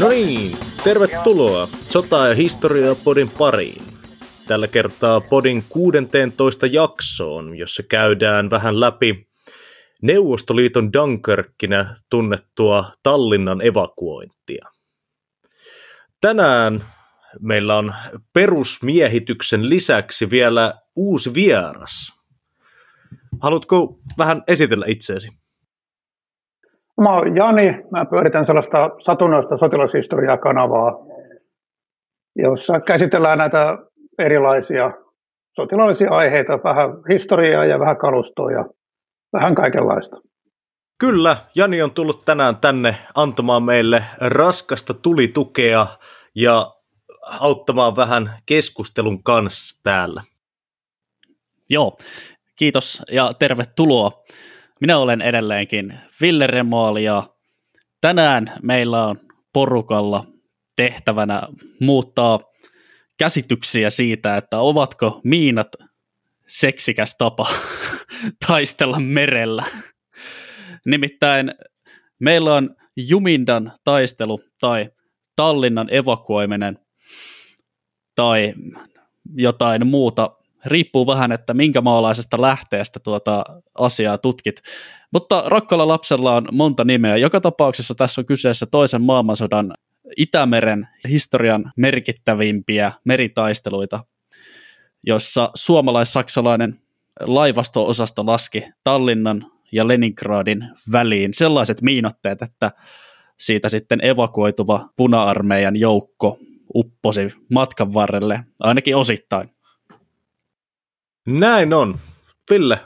No niin, tervetuloa Sota- ja historiaa podin pariin. Tällä kertaa podin 16 jaksoon, jossa käydään vähän läpi Neuvostoliiton Dunkirkkinä tunnettua Tallinnan evakuointia. Tänään meillä on perusmiehityksen lisäksi vielä uusi vieras. Haluatko vähän esitellä itseesi? Mä oon Jani, mä pyöritän sellaista satunnaista sotilashistoriaa-kanavaa, jossa käsitellään näitä erilaisia sotilaallisia aiheita, vähän historiaa ja vähän kalustoa ja vähän kaikenlaista. Kyllä, Jani on tullut tänään tänne antamaan meille raskasta tulitukea ja auttamaan vähän keskustelun kanssa täällä. Joo, kiitos ja tervetuloa. Minä olen edelleenkin Ville Remoali ja tänään meillä on porukalla tehtävänä muuttaa käsityksiä siitä, että ovatko miinat seksikäs tapa taistella merellä. Nimittäin meillä on Jumindan taistelu tai Tallinnan evakuoiminen tai jotain muuta. Riippuu vähän, että minkä maalaisesta lähteestä tuota asiaa tutkit. Mutta rakkalla lapsella on monta nimeä. Joka tapauksessa tässä on kyseessä toisen maailmansodan Itämeren historian merkittävimpiä meritaisteluita, jossa suomalais-saksalainen laivasto-osasto laski Tallinnan ja Leningradin väliin sellaiset miinotteet, että siitä sitten evakuoituva puna-armeijan joukko upposi matkan varrelle, ainakin osittain. Näin on. Ville,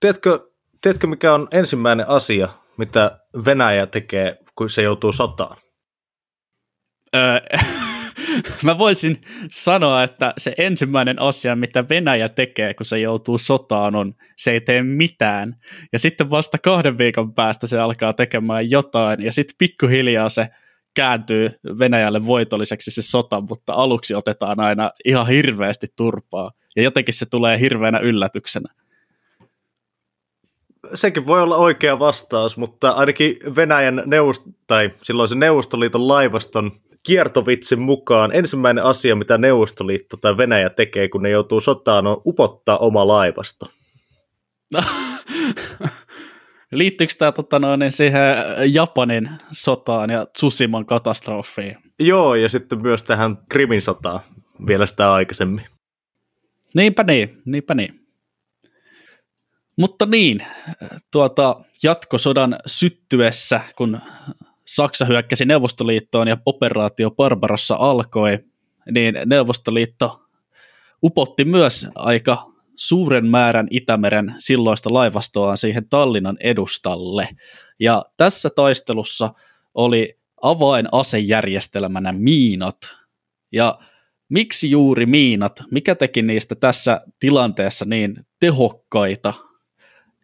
tiedätkö, tiedätkö mikä on ensimmäinen asia, mitä Venäjä tekee, kun se joutuu sotaan? Öö, mä voisin sanoa, että se ensimmäinen asia, mitä Venäjä tekee, kun se joutuu sotaan, on se ei tee mitään. Ja sitten vasta kahden viikon päästä se alkaa tekemään jotain, ja sitten pikkuhiljaa se kääntyy Venäjälle voitolliseksi se sota, mutta aluksi otetaan aina ihan hirveästi turpaa. Ja jotenkin se tulee hirveänä yllätyksenä. Sekin voi olla oikea vastaus, mutta ainakin Venäjän neuvost- tai silloin se Neuvostoliiton laivaston kiertovitsin mukaan ensimmäinen asia, mitä Neuvostoliitto tai Venäjä tekee, kun ne joutuu sotaan, on upottaa oma laivasto. Liittyykö tämä tota noin, siihen Japanin sotaan ja Tsushiman katastrofiin? Joo, ja sitten myös tähän Krimin sotaan vielä sitä aikaisemmin. Niinpä niin, niinpä niin. Mutta niin, tuota, jatkosodan syttyessä, kun Saksa hyökkäsi Neuvostoliittoon ja operaatio Barbarossa alkoi, niin Neuvostoliitto upotti myös aika suuren määrän Itämeren silloista laivastoaan siihen Tallinnan edustalle. Ja tässä taistelussa oli avainasejärjestelmänä miinat. Ja miksi juuri miinat? Mikä teki niistä tässä tilanteessa niin tehokkaita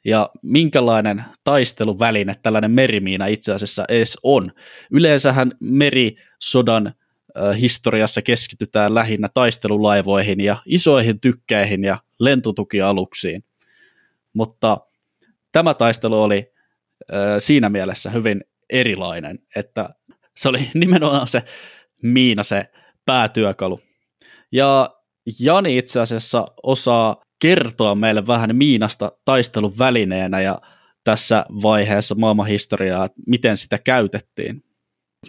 ja minkälainen taisteluväline tällainen merimiina itse asiassa edes on. Yleensähän merisodan historiassa keskitytään lähinnä taistelulaivoihin ja isoihin tykkäihin ja lentotukialuksiin. Mutta tämä taistelu oli siinä mielessä hyvin erilainen, että se oli nimenomaan se miina se päätyökalu. Ja Jani itse asiassa osaa kertoa meille vähän miinasta taistelun välineenä ja tässä vaiheessa maailmanhistoriaa, että miten sitä käytettiin?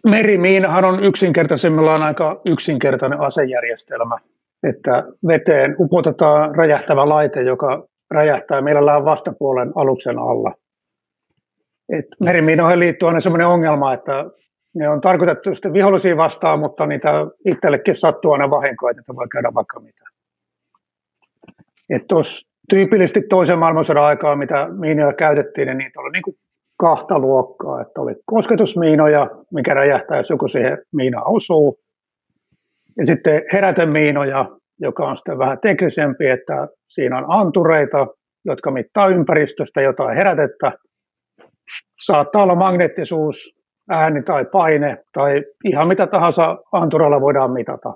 Merimiinahan on yksinkertaisemmillaan aika yksinkertainen asejärjestelmä, että veteen upotetaan räjähtävä laite, joka räjähtää mielellään vastapuolen aluksen alla. Et merimiinoihin liittyy aina sellainen ongelma, että ne on tarkoitettu sitten vihollisia vastaan, mutta niitä itsellekin sattuu aina vahinkoa, että voi käydä vaikka mitä. Että tyypillisesti toisen maailmansodan aikaa, mitä miinoja käytettiin, niin niitä oli niin kuin kahta luokkaa. Että oli kosketusmiinoja, mikä räjähtää, jos joku siihen miina osuu. Ja sitten herätemiinoja, joka on sitten vähän teknisempi, että siinä on antureita, jotka mittaa ympäristöstä jotain herätettä. Saattaa olla magneettisuus, ääni tai paine tai ihan mitä tahansa anturalla voidaan mitata.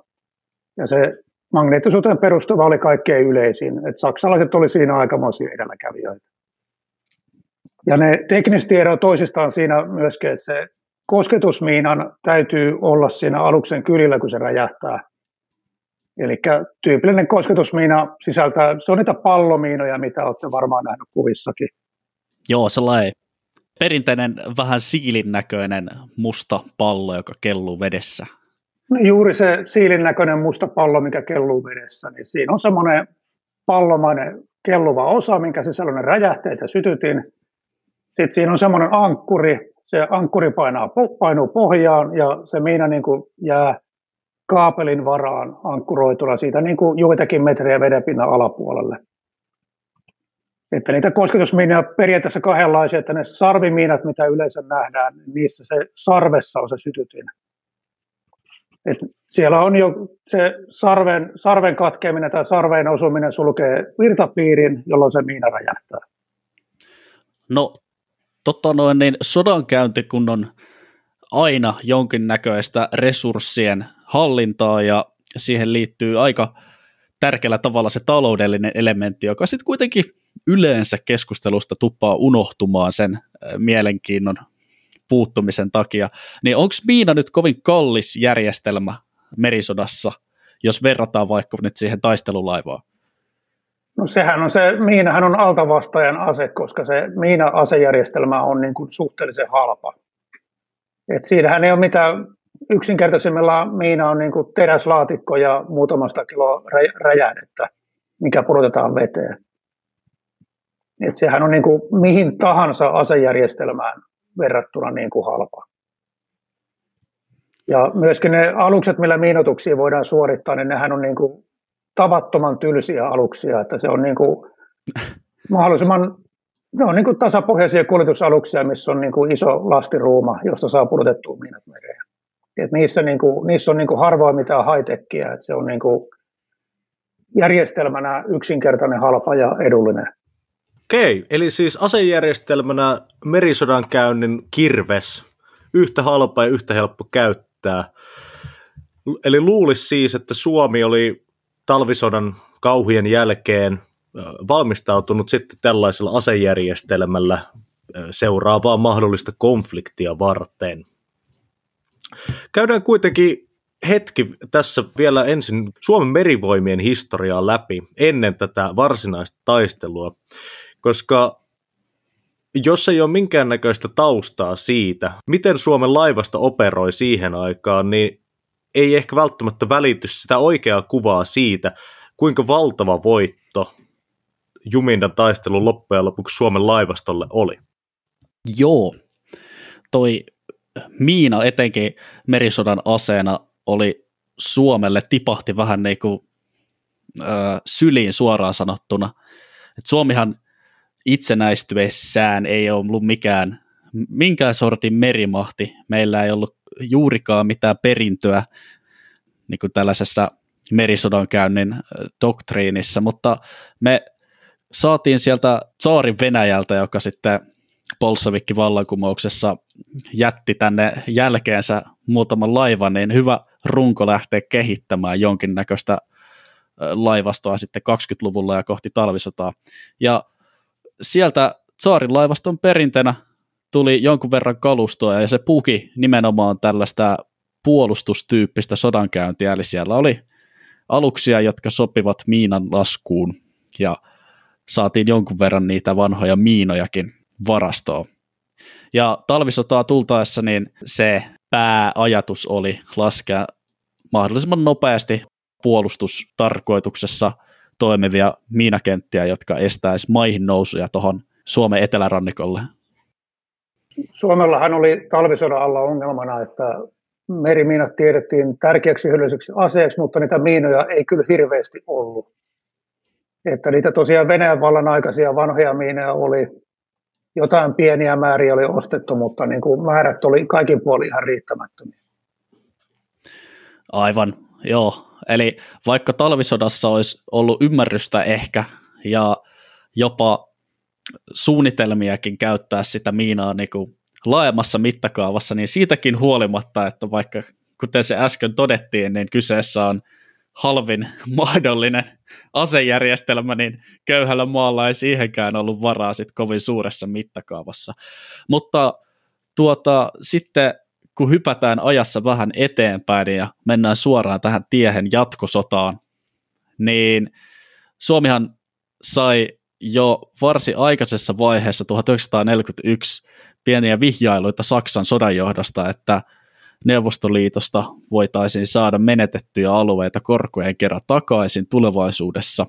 Ja se magneettisuuteen perustuva oli kaikkein yleisin. Et saksalaiset oli siinä aikamoisia edelläkävijöitä. Ja ne teknisesti eroavat toisistaan siinä myöskin, että se kosketusmiinan täytyy olla siinä aluksen kylillä, kun se räjähtää. Eli tyypillinen kosketusmiina sisältää, se on niitä pallomiinoja, mitä olette varmaan nähneet kuvissakin. Joo, sellainen perinteinen vähän siilin näköinen musta pallo, joka kelluu vedessä. No juuri se siilin näköinen musta pallo, mikä kelluu vedessä, niin siinä on semmoinen pallomainen kelluva osa, minkä sisällä on räjähteet ja sytytin. Sitten siinä on semmoinen ankkuri, se ankkuri painaa, painuu pohjaan ja se miina niin kuin jää kaapelin varaan ankkuroituna siitä niin kuin joitakin metriä vedenpinnan alapuolelle. Että niitä kosketusmiinoja periaatteessa kahdenlaisia, että ne sarvimiinat, mitä yleensä nähdään, niissä se sarvessa on se sytytin. Et siellä on jo se sarven, sarven katkeaminen tai sarveen osuminen sulkee virtapiirin, jolloin se miina räjähtää. No, totta noin, niin sodankäynti, kun on aina jonkinnäköistä resurssien hallintaa ja siihen liittyy aika tärkeällä tavalla se taloudellinen elementti, joka sitten kuitenkin yleensä keskustelusta tuppaa unohtumaan sen mielenkiinnon puuttumisen takia. Niin onko miina nyt kovin kallis järjestelmä merisodassa, jos verrataan vaikka nyt siihen taistelulaivaan? No sehän on se, miinahan on altavastajan ase, koska se miina-asejärjestelmä on niin kuin suhteellisen halpa. Et siinähän ei ole mitään, yksinkertaisimmilla miina on niin kuin teräslaatikko ja muutamasta kilo räjähdettä, mikä pudotetaan veteen. Et sehän on niin kuin mihin tahansa asejärjestelmään verrattuna niin kuin halpa. Ja myöskin ne alukset, millä miinotuksia voidaan suorittaa, niin nehän on niin kuin tavattoman tylsiä aluksia, että se on niin kuin mahdollisimman ne on niin kuin tasapohjaisia kuljetusaluksia, missä on niin kuin iso lastiruuma, josta saa pudotettua miinat mereen. Et niissä, niin kuin, niissä on niin kuin harvoa mitään high-techia, että se on niin kuin järjestelmänä yksinkertainen, halpa ja edullinen. Okei, eli siis asejärjestelmänä merisodan käynnin kirves, yhtä halpa ja yhtä helppo käyttää. Eli luulisi siis, että Suomi oli talvisodan kauhien jälkeen valmistautunut sitten tällaisella asejärjestelmällä seuraavaa mahdollista konfliktia varten. Käydään kuitenkin hetki tässä vielä ensin Suomen merivoimien historiaa läpi ennen tätä varsinaista taistelua, koska jos ei ole minkäännäköistä taustaa siitä, miten Suomen laivasta operoi siihen aikaan, niin ei ehkä välttämättä välity sitä oikeaa kuvaa siitä, kuinka valtava voitto Jumindan taistelun loppujen lopuksi Suomen laivastolle oli. Joo, toi miina etenkin merisodan aseena oli Suomelle tipahti vähän niin kuin ö, syliin suoraan sanottuna. Et Suomihan itsenäistyessään ei ollut mikään, minkään sortin merimahti. Meillä ei ollut juurikaan mitään perintöä niin kuin tällaisessa merisodan käynnin doktriinissa, mutta me saatiin sieltä Tsaarin Venäjältä, joka sitten Bolshevikki vallankumouksessa jätti tänne jälkeensä muutaman laivan, niin hyvä runko lähteä kehittämään jonkinnäköistä laivastoa sitten 20-luvulla ja kohti talvisotaa. Ja sieltä Tsaarin laivaston perinteenä tuli jonkun verran kalustoa ja se puki nimenomaan tällaista puolustustyyppistä sodankäyntiä, eli siellä oli aluksia, jotka sopivat miinan laskuun ja saatiin jonkun verran niitä vanhoja miinojakin varastoon. Ja talvisotaa tultaessa niin se pääajatus oli laskea mahdollisimman nopeasti puolustustarkoituksessa toimivia miinakenttiä, jotka estäisi maihin nousuja tuohon Suomen etelärannikolle. Suomellahan oli talvisodan alla ongelmana, että merimiinat tiedettiin tärkeäksi hyödylliseksi aseeksi, mutta niitä miinoja ei kyllä hirveästi ollut. Että niitä tosiaan Venäjän vallan aikaisia vanhoja miinoja oli, jotain pieniä määriä oli ostettu, mutta niin kuin määrät oli kaikin puolin ihan riittämättömiä. Aivan, joo. Eli vaikka talvisodassa olisi ollut ymmärrystä ehkä ja jopa suunnitelmiakin käyttää sitä miinaa niin kuin laajemmassa mittakaavassa, niin siitäkin huolimatta, että vaikka kuten se äsken todettiin, niin kyseessä on halvin mahdollinen asejärjestelmä, niin köyhällä maalla ei siihenkään ollut varaa sit kovin suuressa mittakaavassa. Mutta tuota, sitten kun hypätään ajassa vähän eteenpäin ja mennään suoraan tähän tiehen jatkosotaan, niin Suomihan sai jo varsin aikaisessa vaiheessa 1941 pieniä vihjailuita Saksan sodanjohdosta, että Neuvostoliitosta voitaisiin saada menetettyjä alueita korkojen kerran takaisin tulevaisuudessa,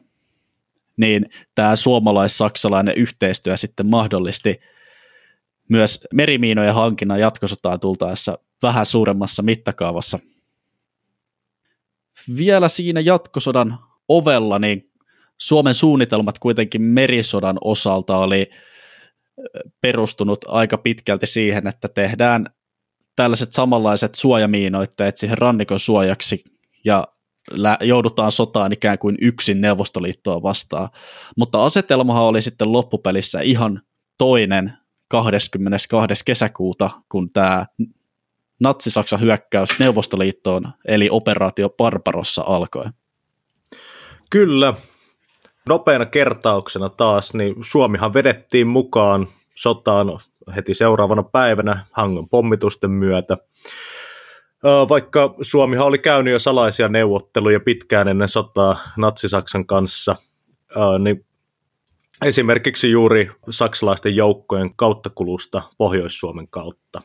niin tämä suomalais-saksalainen yhteistyö sitten mahdollisti myös merimiinojen hankinnan jatkosotaan tultaessa vähän suuremmassa mittakaavassa. Vielä siinä jatkosodan ovella, niin Suomen suunnitelmat kuitenkin merisodan osalta oli perustunut aika pitkälti siihen, että tehdään tällaiset samanlaiset suojamiinoitteet siihen rannikon suojaksi ja joudutaan sotaan ikään kuin yksin Neuvostoliittoa vastaan. Mutta asetelmahan oli sitten loppupelissä ihan toinen 22. kesäkuuta, kun tämä Natsi-Saksan hyökkäys Neuvostoliittoon, eli operaatio Barbarossa alkoi. Kyllä. Nopeana kertauksena taas, niin Suomihan vedettiin mukaan sotaan heti seuraavana päivänä Hangon pommitusten myötä. Vaikka Suomihan oli käynyt jo salaisia neuvotteluja pitkään ennen sotaa Natsi-Saksan kanssa, niin esimerkiksi juuri saksalaisten joukkojen kauttakulusta Pohjois-Suomen kautta.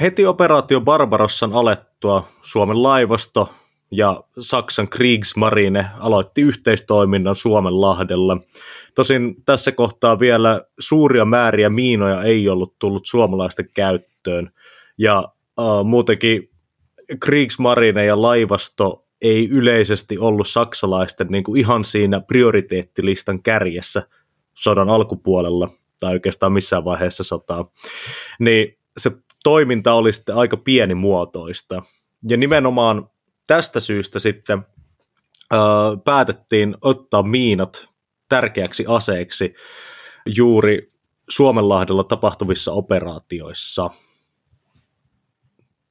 Heti operaatio Barbarossan alettua Suomen laivasto ja Saksan Kriegsmarine aloitti yhteistoiminnan Suomen lahdella. Tosin tässä kohtaa vielä suuria määriä miinoja ei ollut tullut suomalaisten käyttöön, ja uh, muutenkin Kriegsmarine ja laivasto ei yleisesti ollut saksalaisten niin kuin ihan siinä prioriteettilistan kärjessä sodan alkupuolella, tai oikeastaan missään vaiheessa sotaa, niin se toiminta oli sitten aika pienimuotoista. Ja nimenomaan tästä syystä sitten ö, päätettiin ottaa miinat tärkeäksi aseeksi juuri Suomenlahdella tapahtuvissa operaatioissa.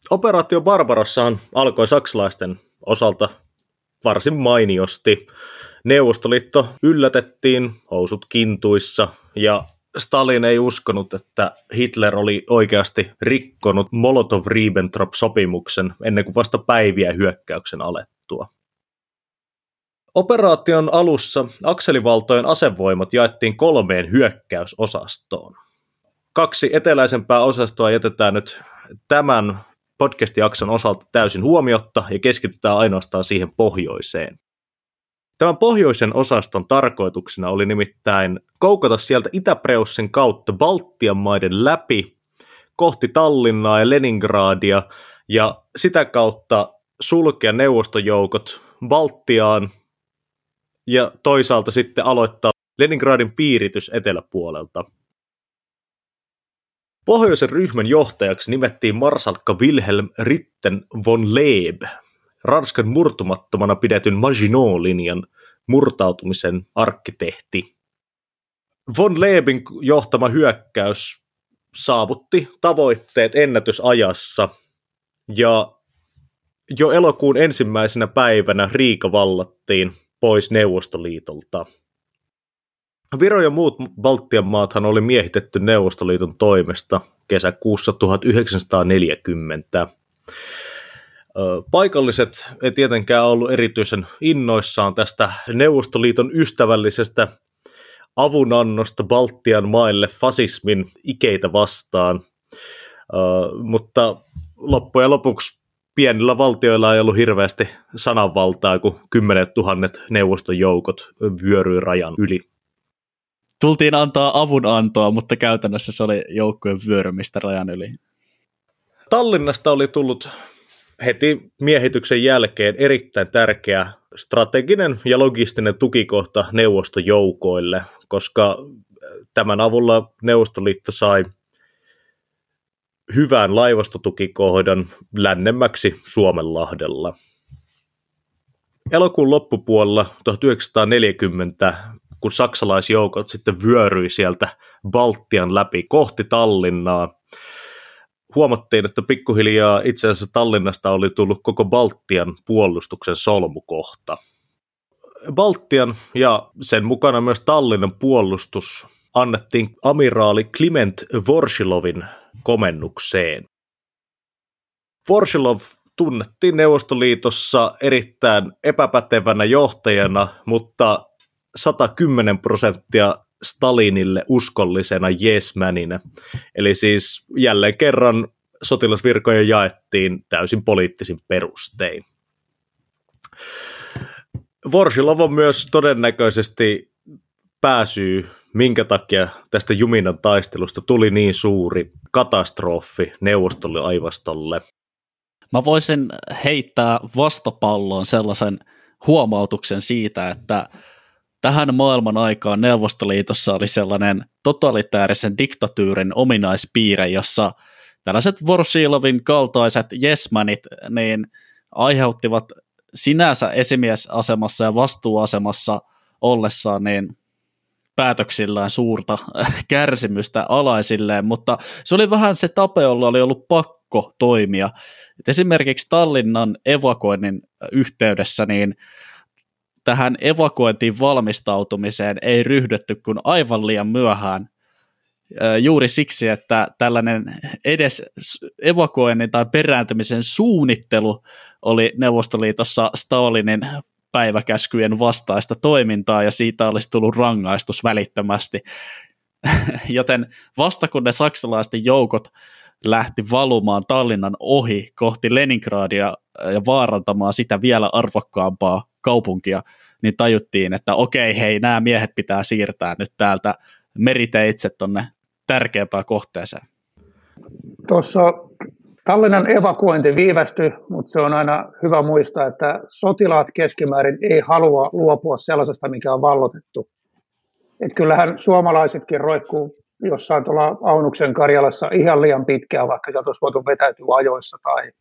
Operaatio Barbarossahan alkoi saksalaisten osalta varsin mainiosti. Neuvostoliitto yllätettiin housut kintuissa ja Stalin ei uskonut, että Hitler oli oikeasti rikkonut Molotov-Ribbentrop-sopimuksen ennen kuin vasta päiviä hyökkäyksen alettua. Operaation alussa akselivaltojen asevoimat jaettiin kolmeen hyökkäysosastoon. Kaksi eteläisempää osastoa jätetään nyt tämän podcast-jakson osalta täysin huomiotta ja keskitytään ainoastaan siihen pohjoiseen. Tämän pohjoisen osaston tarkoituksena oli nimittäin koukata sieltä Itäpreussin kautta Baltian maiden läpi kohti Tallinnaa ja Leningradia ja sitä kautta sulkea neuvostojoukot Baltiaan ja toisaalta sitten aloittaa Leningradin piiritys eteläpuolelta. Pohjoisen ryhmän johtajaksi nimettiin marsalkka Wilhelm Ritten von Leeb, Ranskan murtumattomana pidetyn Maginot-linjan murtautumisen arkkitehti. Von Leebin johtama hyökkäys saavutti tavoitteet ennätysajassa ja jo elokuun ensimmäisenä päivänä Riika vallattiin pois Neuvostoliitolta. Viro ja muut Baltian maathan oli miehitetty Neuvostoliiton toimesta kesäkuussa 1940. Paikalliset ei tietenkään ollut erityisen innoissaan tästä Neuvostoliiton ystävällisestä avunannosta Baltian maille fasismin ikeitä vastaan, mutta loppujen lopuksi pienillä valtioilla ei ollut hirveästi sananvaltaa, kun kymmenet tuhannet neuvostojoukot vyöryi rajan yli. Tultiin antaa avunantoa, mutta käytännössä se oli joukkojen vyörymistä rajan yli. Tallinnasta oli tullut heti miehityksen jälkeen erittäin tärkeä strateginen ja logistinen tukikohta neuvostojoukoille, koska tämän avulla Neuvostoliitto sai hyvän laivastotukikohdan lännemmäksi Suomenlahdella. Elokuun loppupuolella 1940, kun saksalaisjoukot sitten vyöryi sieltä Baltian läpi kohti Tallinnaa, huomattiin, että pikkuhiljaa itse asiassa Tallinnasta oli tullut koko Baltian puolustuksen solmukohta. Baltian ja sen mukana myös Tallinnan puolustus annettiin amiraali Kliment Vorshilovin komennukseen. Vorshilov tunnettiin Neuvostoliitossa erittäin epäpätevänä johtajana, mutta 110 prosenttia Stalinille uskollisena jesmäninä. Eli siis jälleen kerran sotilasvirkoja jaettiin täysin poliittisin perustein. Vorsilov on myös todennäköisesti pääsyy, minkä takia tästä Juminan taistelusta tuli niin suuri katastrofi neuvostoliaivastolle. Mä voisin heittää vastapalloon sellaisen huomautuksen siitä, että tähän maailman aikaan Neuvostoliitossa oli sellainen totalitaarisen diktatyyrin ominaispiirre, jossa tällaiset Vorsilovin kaltaiset jesmanit niin aiheuttivat sinänsä esimiesasemassa ja vastuuasemassa ollessaan niin päätöksillään suurta kärsimystä alaisilleen, mutta se oli vähän se tape, jolla oli ollut pakko toimia. Et esimerkiksi Tallinnan evakuoinnin yhteydessä niin tähän evakuointiin valmistautumiseen ei ryhdytty kuin aivan liian myöhään juuri siksi, että tällainen edes evakuoinnin tai perääntymisen suunnittelu oli Neuvostoliitossa Stalinin päiväkäskyjen vastaista toimintaa ja siitä olisi tullut rangaistus välittömästi. Joten vasta kun ne saksalaisten joukot lähti valumaan Tallinnan ohi kohti Leningradia ja vaarantamaan sitä vielä arvokkaampaa kaupunkia, niin tajuttiin, että okei, hei, nämä miehet pitää siirtää nyt täältä meriteitse tuonne tärkeämpään kohteeseen. Tuossa Tallinnan evakuointi viivästyi, mutta se on aina hyvä muistaa, että sotilaat keskimäärin ei halua luopua sellaisesta, mikä on vallotettu. Et kyllähän suomalaisetkin roikkuu jossain tuolla Aunuksen Karjalassa ihan liian pitkään, vaikka sieltä olisi voitu vetäytyä ajoissa tai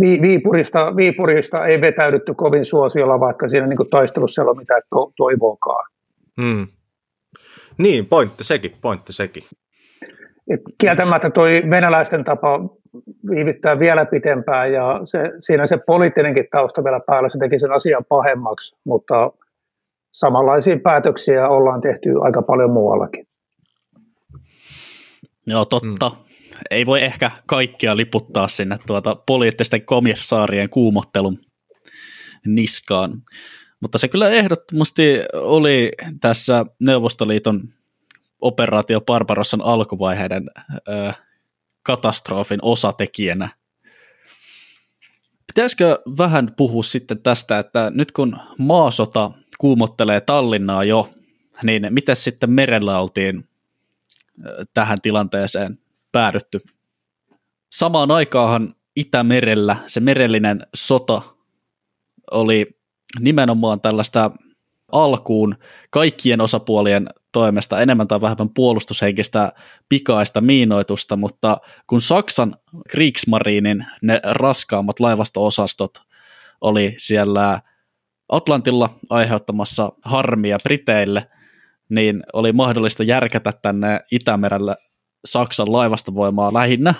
Viipurista, Viipurista ei vetäydytty kovin suosiolla, vaikka siinä niin taistelussa ei ole mitään to- toivoakaan. Hmm. Niin, pointti sekin, pointti sekin. Et kieltämättä toi venäläisten tapa viivyttää vielä pitempään ja se, siinä se poliittinenkin tausta vielä päällä, se teki sen asian pahemmaksi, mutta samanlaisia päätöksiä ollaan tehty aika paljon muuallakin. Joo, totta. Mm. Ei voi ehkä kaikkia liputtaa sinne tuota poliittisten komissaarien kuumottelun niskaan. Mutta se kyllä ehdottomasti oli tässä Neuvostoliiton operaatio Barbarossan alkuvaiheiden ö, katastrofin osatekijänä. Pitäisikö vähän puhua sitten tästä, että nyt kun maasota kuumottelee Tallinnaa jo, niin miten sitten merellä oltiin tähän tilanteeseen päädytty? Samaan aikaanhan Itämerellä se merellinen sota oli nimenomaan tällaista alkuun kaikkien osapuolien toimesta enemmän tai vähemmän puolustushenkistä pikaista miinoitusta, mutta kun Saksan Kriegsmarinin ne raskaammat laivasto-osastot oli siellä Atlantilla aiheuttamassa harmia Briteille, niin oli mahdollista järkätä tänne Itämerelle Saksan laivastovoimaa lähinnä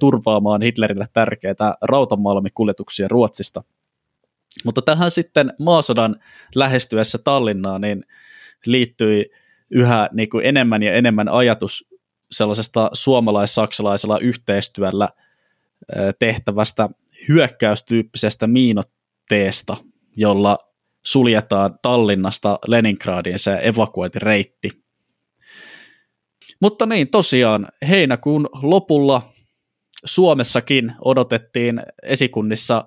turvaamaan Hitlerille tärkeitä rautamalmikuljetuksia Ruotsista. Mutta tähän sitten maasodan lähestyessä Tallinnaa niin liittyi yhä niin kuin enemmän ja enemmän ajatus sellaisesta suomalais-saksalaisella yhteistyöllä tehtävästä hyökkäystyyppisestä miinotteesta, jolla suljetaan Tallinnasta Leningradiin se evakuointireitti. Mutta niin, tosiaan heinäkuun lopulla Suomessakin odotettiin esikunnissa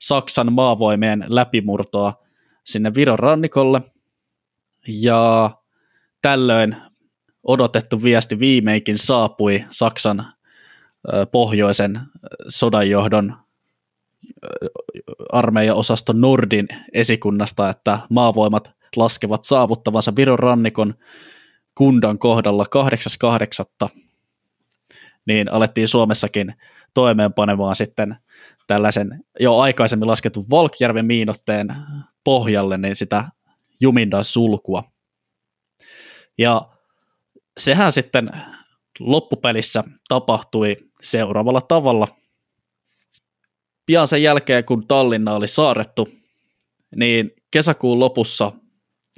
Saksan maavoimien läpimurtoa sinne Viron rannikolle. Ja tällöin odotettu viesti viimeinkin saapui Saksan pohjoisen sodanjohdon armeijaosasto Nordin esikunnasta, että maavoimat laskevat saavuttavansa Viron rannikon kundan kohdalla 8.8. Niin alettiin Suomessakin toimeenpanemaan sitten tällaisen jo aikaisemmin lasketun Volkjärven miinotteen pohjalle niin sitä Jumindan sulkua. Ja sehän sitten loppupelissä tapahtui seuraavalla tavalla. Pian sen jälkeen, kun Tallinna oli saarettu, niin kesäkuun lopussa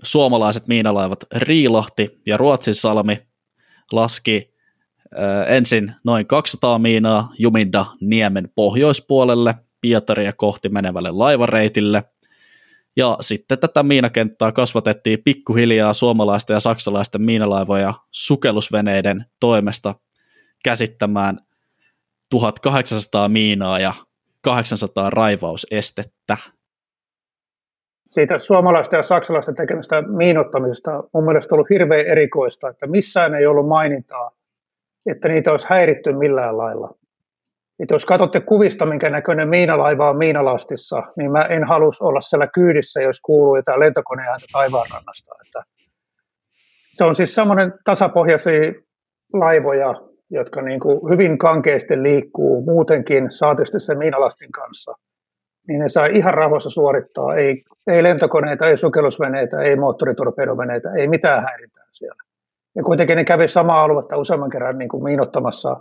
suomalaiset miinalaivat Riilahti ja Ruotsin salmi laski ö, ensin noin 200 miinaa Juminda niemen pohjoispuolelle Pietaria kohti menevälle laivareitille. Ja sitten tätä miinakenttää kasvatettiin pikkuhiljaa suomalaisten ja saksalaisten miinalaivoja sukellusveneiden toimesta käsittämään 1800 miinaa ja 800 raivausestettä siitä suomalaisten ja saksalaisten tekemistä miinottamisesta mun mielestä ollut hirveän erikoista, että missään ei ollut mainintaa, että niitä olisi häiritty millään lailla. Että jos katsotte kuvista, minkä näköinen miinalaiva on miinalastissa, niin mä en halus olla siellä kyydissä, jos kuuluu jotain lentokoneääntä taivaanrannasta. Että se on siis semmoinen tasapohjaisia laivoja, jotka niin kuin hyvin kankeasti liikkuu muutenkin saatesti sen miinalastin kanssa – niin ne sai ihan rauhassa suorittaa. Ei, ei lentokoneita, ei sukellusveneitä, ei moottoritorpedoveneita, ei mitään häirintää siellä. Ja kuitenkin ne kävi samaa aluetta useamman kerran niin kuin miinottamassa,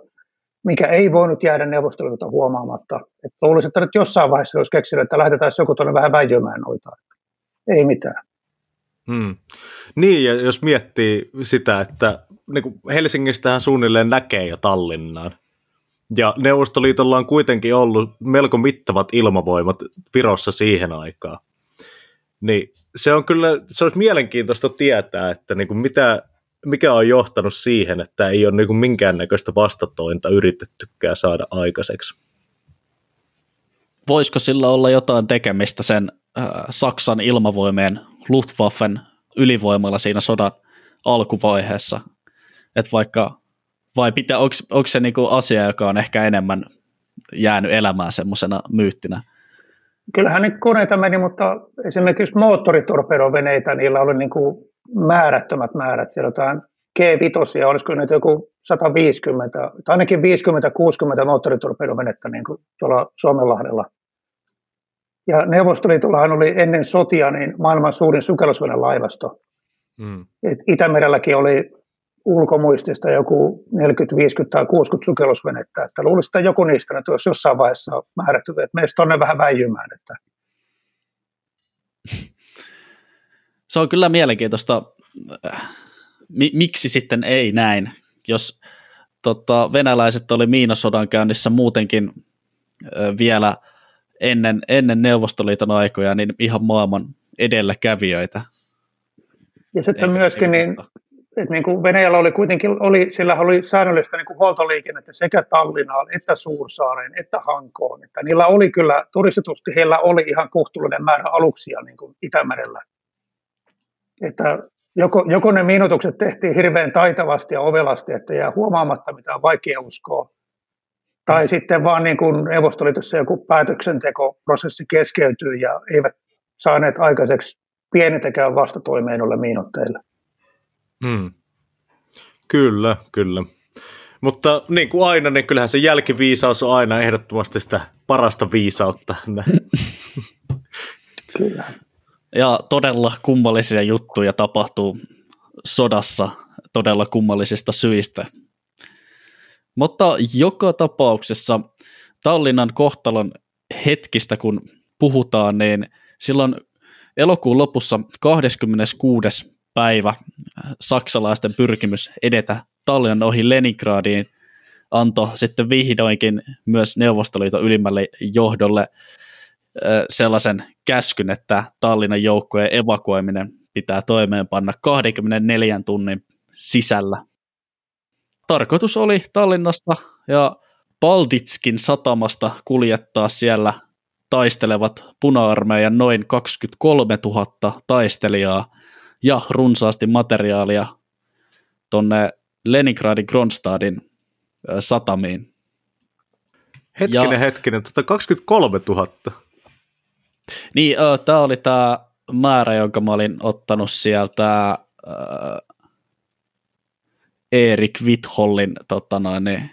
mikä ei voinut jäädä neuvostoliitolta huomaamatta. Et luulisin, että nyt jossain vaiheessa olisi keksinyt, että lähetetään joku tuonne vähän väijymään noita. Ei mitään. Hmm. Niin, ja jos miettii sitä, että niin Helsingistähän suunnilleen näkee jo Tallinnaan, ja Neuvostoliitolla on kuitenkin ollut melko mittavat ilmavoimat Virossa siihen aikaan. Niin se on kyllä, se olisi mielenkiintoista tietää, että niin kuin mitä, mikä on johtanut siihen, että ei ole niin kuin minkäännäköistä vastatointa yritettykään saada aikaiseksi. Voisiko sillä olla jotain tekemistä sen äh, Saksan ilmavoimien Luftwaffen ylivoimalla siinä sodan alkuvaiheessa? Että vaikka vai pitää, onko se niinku asia, joka on ehkä enemmän jäänyt elämään semmoisena myyttinä? Kyllähän nyt koneita meni, mutta esimerkiksi moottoritorpedoveneitä, niillä oli niinku määrättömät määrät. Siellä jotain G5, olisiko nyt joku 150, tai ainakin 50-60 moottoritorpedovenettä niin kuin tuolla Suomenlahdella. Ja Neuvostoliitollahan oli ennen sotia niin maailman suurin sukellusvenelaivasto. Mm. Et Itämerelläkin oli ulkomuistista joku 40, 50 tai 60 sukellusvenettä, että luulisin, että joku niistä nyt olisi jossain vaiheessa määrätty, että meistä tuonne vähän väijymään. Että. Se on kyllä mielenkiintoista, miksi sitten ei näin, jos tota, venäläiset oli miinasodan käynnissä muutenkin vielä ennen, ennen Neuvostoliiton aikoja, niin ihan maailman edelläkävijöitä. Ja sitten Eikä myöskin niin, että niin kuin Venäjällä oli kuitenkin, oli, sillä oli säännöllistä niin kuin huoltoliikennettä sekä Tallinnaan, että Suursaareen, että Hankoon. Että niillä oli kyllä, turistetusti heillä oli ihan kohtuullinen määrä aluksia niin kuin Itämerellä. Että joko, joko ne minuutukset tehtiin hirveän taitavasti ja ovelasti, että jää huomaamatta, mitä on vaikea uskoa, tai sitten vaan niin kuin Neuvostoliitossa joku päätöksentekoprosessi keskeytyy ja eivät saaneet aikaiseksi pienetäkään vastatoimeen ole miinotteille. Mm. Kyllä, kyllä. Mutta niin kuin aina, niin kyllähän se jälkiviisaus on aina ehdottomasti sitä parasta viisautta. Kyllä. Ja todella kummallisia juttuja tapahtuu sodassa todella kummallisista syistä. Mutta joka tapauksessa Tallinnan kohtalon hetkistä, kun puhutaan, niin silloin elokuun lopussa 26 päivä äh, saksalaisten pyrkimys edetä Tallinnan ohi Leningradiin antoi sitten vihdoinkin myös Neuvostoliiton ylimmälle johdolle äh, sellaisen käskyn, että Tallinnan joukkojen evakuoiminen pitää toimeenpanna 24 tunnin sisällä. Tarkoitus oli Tallinnasta ja Balditskin satamasta kuljettaa siellä taistelevat puna-armeijan noin 23 000 taistelijaa – ja runsaasti materiaalia tonne Leningradin Kronstadin satamiin. Hetkinen, ja, hetkinen, tota 23 000. Niin, tämä oli tämä määrä, jonka mä olin ottanut sieltä äh, Erik Withollin tota noin, niin,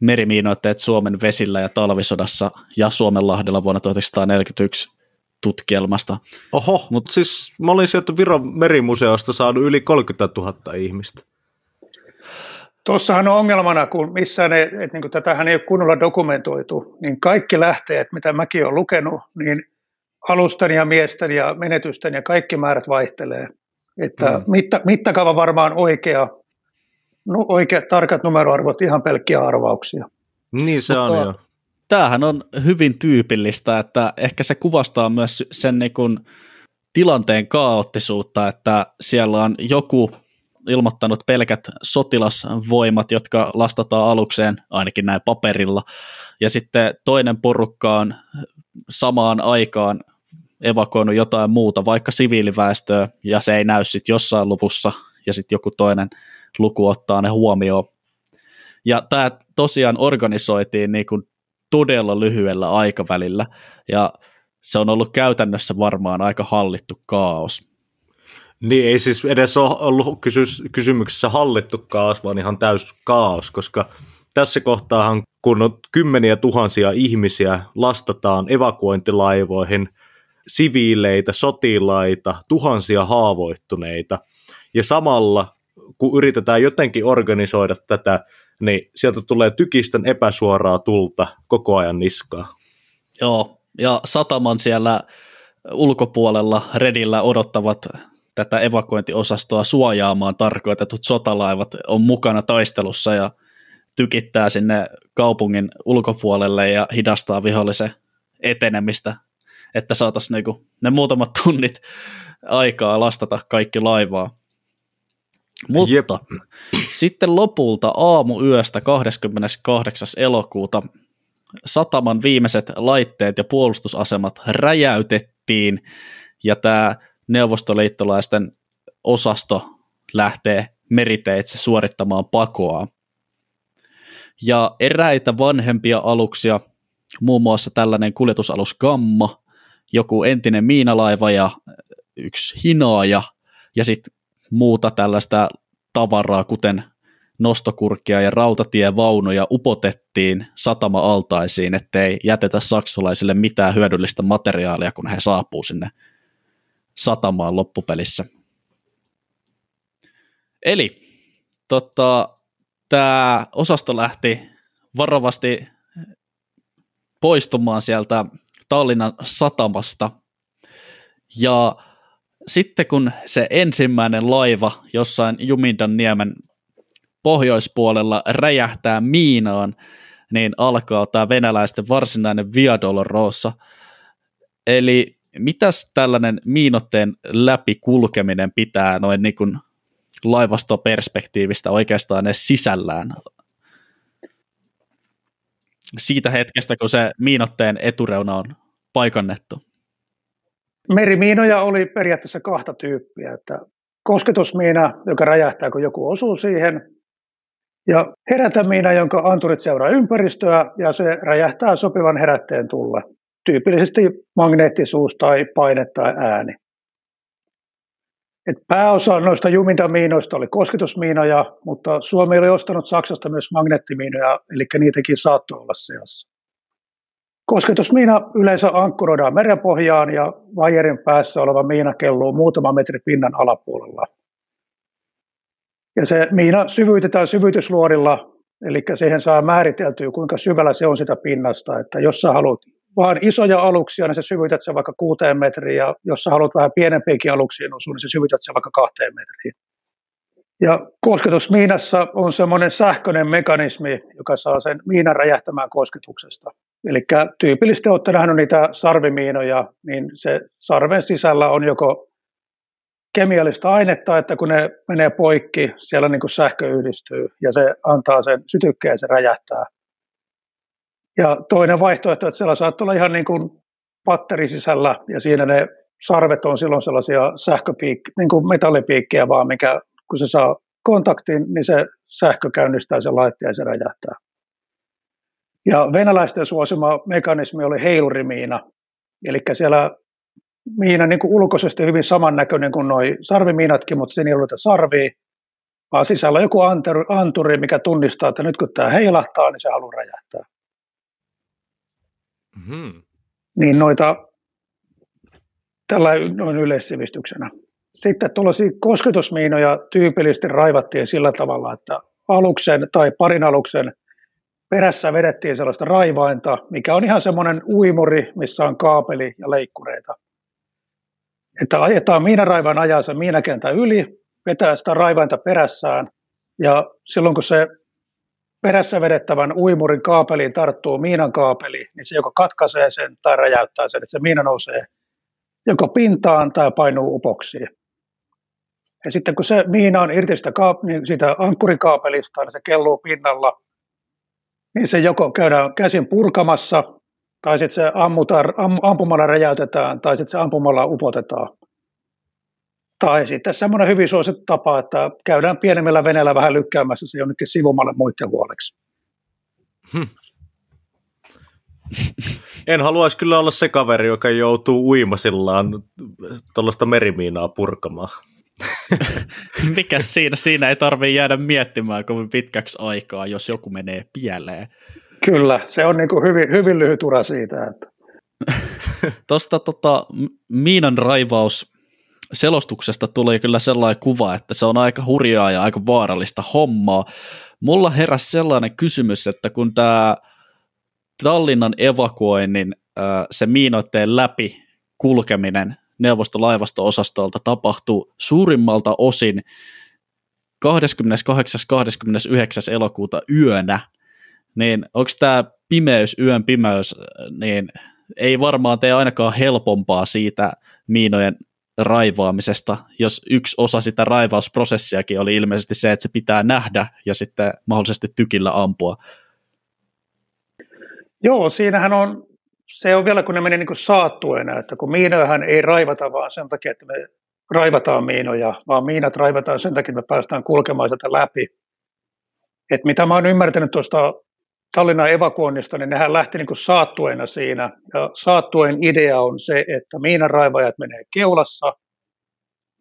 merimiinoitteet Suomen vesillä ja talvisodassa ja Suomenlahdella vuonna 1941 tutkielmasta. Oho, mutta siis mä olin sieltä Viron merimuseosta saanut yli 30 000 ihmistä. Tuossahan on ongelmana, kun missään ei, että niin tätähän ei ole kunnolla dokumentoitu, niin kaikki lähteet, mitä mäkin olen lukenut, niin alusten ja miesten ja menetysten ja kaikki määrät vaihtelee. Että mm. mitta, mittakaava varmaan oikea, no, oikeat tarkat numeroarvot, ihan pelkkiä arvauksia. Niin se Mutta on jo. Tämähän on hyvin tyypillistä, että ehkä se kuvastaa myös sen niin kuin tilanteen kaoottisuutta, että siellä on joku ilmoittanut pelkät sotilasvoimat, jotka lastataan alukseen, ainakin näin paperilla, ja sitten toinen porukka on samaan aikaan evakuoinut jotain muuta, vaikka siviiliväestöä, ja se ei näy sitten jossain luvussa, ja sitten joku toinen luku ottaa ne huomioon. Ja tämä tosiaan organisoitiin niin kuin todella lyhyellä aikavälillä, ja se on ollut käytännössä varmaan aika hallittu kaos. Niin ei siis edes ole ollut kysy- kysymyksessä hallittu kaos, vaan ihan täys kaos, koska tässä kohtaahan kun on kymmeniä tuhansia ihmisiä lastataan evakuointilaivoihin, siviileitä, sotilaita, tuhansia haavoittuneita, ja samalla kun yritetään jotenkin organisoida tätä, niin sieltä tulee tykistön epäsuoraa tulta koko ajan niskaa. Joo, ja sataman siellä ulkopuolella redillä odottavat tätä evakuointiosastoa suojaamaan tarkoitetut sotalaivat on mukana taistelussa ja tykittää sinne kaupungin ulkopuolelle ja hidastaa vihollisen etenemistä, että saataisiin niinku ne muutamat tunnit aikaa lastata kaikki laivaa. Mutta Jep. sitten lopulta aamu yöstä 28. elokuuta sataman viimeiset laitteet ja puolustusasemat räjäytettiin ja tämä neuvostoliittolaisten osasto lähtee meriteitse suorittamaan pakoa. Ja eräitä vanhempia aluksia, muun muassa tällainen kuljetusalus Gamma, joku entinen miinalaiva ja yksi hinaaja, ja sitten muuta tällaista tavaraa, kuten nostokurkia ja rautatievaunuja upotettiin satama-altaisiin, ettei jätetä saksalaisille mitään hyödyllistä materiaalia, kun he saapuu sinne satamaan loppupelissä. Eli tota, tämä osasto lähti varovasti poistumaan sieltä Tallinnan satamasta. Ja sitten kun se ensimmäinen laiva jossain Jumindan niemen pohjoispuolella räjähtää miinaan, niin alkaa tämä venäläisten varsinainen Via Dolorosa. Eli mitäs tällainen miinotteen läpi kulkeminen pitää noin niin kuin laivastoperspektiivistä oikeastaan edes sisällään? Siitä hetkestä, kun se miinotteen etureuna on paikannettu. Merimiinoja oli periaatteessa kahta tyyppiä, että kosketusmiina, joka räjähtää, kun joku osuu siihen, ja herätämiina, jonka anturit seuraa ympäristöä, ja se räjähtää sopivan herätteen tulla tyypillisesti magneettisuus tai paine tai ääni. Et pääosa noista jumindamiinoista oli kosketusmiinoja, mutta Suomi oli ostanut Saksasta myös magneettimiinoja, eli niitäkin saattoi olla seassa. Kosketusmiina yleensä ankkuroidaan merenpohjaan ja vajerin päässä oleva miina kelluu muutama metri pinnan alapuolella. Ja se miina syvyytetään syvytysluorilla, eli siihen saa määriteltyä, kuinka syvällä se on sitä pinnasta. Että jos sä haluat vaan isoja aluksia, niin sä syvytät sen vaikka kuuteen metriin, ja jos sä haluat vähän pienempiäkin aluksia niin sä syvytät sen vaikka kahteen metriin. Ja kosketusmiinassa on semmoinen sähköinen mekanismi, joka saa sen miinan räjähtämään kosketuksesta. Eli tyypillisesti olette nähnyt niitä sarvimiinoja, niin se sarven sisällä on joko kemiallista ainetta, että kun ne menee poikki, siellä niin kuin sähkö yhdistyy ja se antaa sen sytykkeen ja se räjähtää. Ja toinen vaihtoehto, että siellä saattaa olla ihan niin kuin patteri sisällä ja siinä ne sarvet on silloin sellaisia sähköpiikkejä, niin kuin metallipiikkejä vaan, mikä kun se saa kontaktin, niin se sähkö käynnistää sen laitteen ja se räjähtää. Ja venäläisten suosima mekanismi oli heilurimiina, eli siellä miina niin kuin ulkoisesti hyvin samannäköinen kuin nuo sarvimiinatkin, mutta siinä ei ollut sarvia, vaan sisällä on joku anturi, mikä tunnistaa, että nyt kun tämä heilahtaa, niin se haluaa räjähtää. Mm-hmm. Niin noita tällä noin yleissivistyksenä. Sitten tuollaisia kosketusmiinoja tyypillisesti raivattiin sillä tavalla, että aluksen tai parin aluksen perässä vedettiin sellaista raivainta, mikä on ihan semmoinen uimuri, missä on kaapeli ja leikkureita. Että ajetaan miinaraivan ajansa miinakentän yli, vetää sitä raivainta perässään ja silloin kun se perässä vedettävän uimurin kaapeliin tarttuu miinan kaapeli, niin se joko katkaisee sen tai räjäyttää sen, että se miina nousee joko pintaan tai painuu upoksiin. Ja sitten kun se miina on irti sitä, kaap- niin sitä ankkurikaapelista, niin se kelluu pinnalla, niin se joko käydään käsin purkamassa, tai sitten se ammutaan, am, ampumalla räjäytetään, tai sitten se ampumalla upotetaan. Tai sitten semmoinen hyvin suosittu tapa, että käydään pienemmillä veneillä vähän lykkäämässä se jonnekin sivumalle muiden huoleksi. Hmm. En haluaisi kyllä olla se kaveri, joka joutuu uimasillaan tuollaista merimiinaa purkamaan. Mikä siinä? Siinä ei tarvitse jäädä miettimään kovin pitkäksi aikaa, jos joku menee pieleen. Kyllä, se on niin kuin hyvin, hyvin lyhyt ura siitä. Että. Tuosta tota, miinan raivaus selostuksesta tuli kyllä sellainen kuva, että se on aika hurjaa ja aika vaarallista hommaa. Mulla heräsi sellainen kysymys, että kun tämä Tallinnan evakuoinnin se miinoitteen läpi kulkeminen neuvostolaivasto-osastolta tapahtuu suurimmalta osin 28.–29. elokuuta yönä, niin onko tämä pimeys, yön pimeys, niin ei varmaan tee ainakaan helpompaa siitä miinojen raivaamisesta, jos yksi osa sitä raivausprosessiakin oli ilmeisesti se, että se pitää nähdä ja sitten mahdollisesti tykillä ampua. Joo, siinähän on, se on vielä kun ne meni niin kuin saattuena, että kun miinojahan ei raivata vaan sen takia, että me raivataan miinoja, vaan miinat raivataan sen takia, että me päästään kulkemaan sitä läpi. Et mitä mä oon ymmärtänyt tuosta Tallinnan evakuoinnista, niin nehän lähti niin kuin saattuena siinä. Ja saattuen idea on se, että miinanraivajat menee keulassa,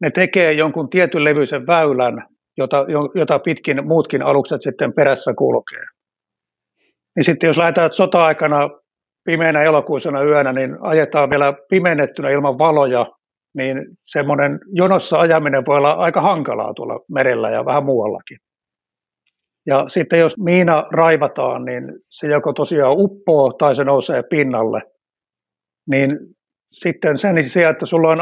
ne tekee jonkun tietyn levyisen väylän, jota, jota pitkin muutkin alukset sitten perässä kulkee. Niin sitten jos lähdetään sota-aikana pimeänä elokuisena yönä, niin ajetaan vielä pimennettynä ilman valoja, niin semmoinen jonossa ajaminen voi olla aika hankalaa tuolla merellä ja vähän muuallakin. Ja sitten jos miina raivataan, niin se joko tosiaan uppoo tai se nousee pinnalle. Niin sitten sen sijaan, että sulla on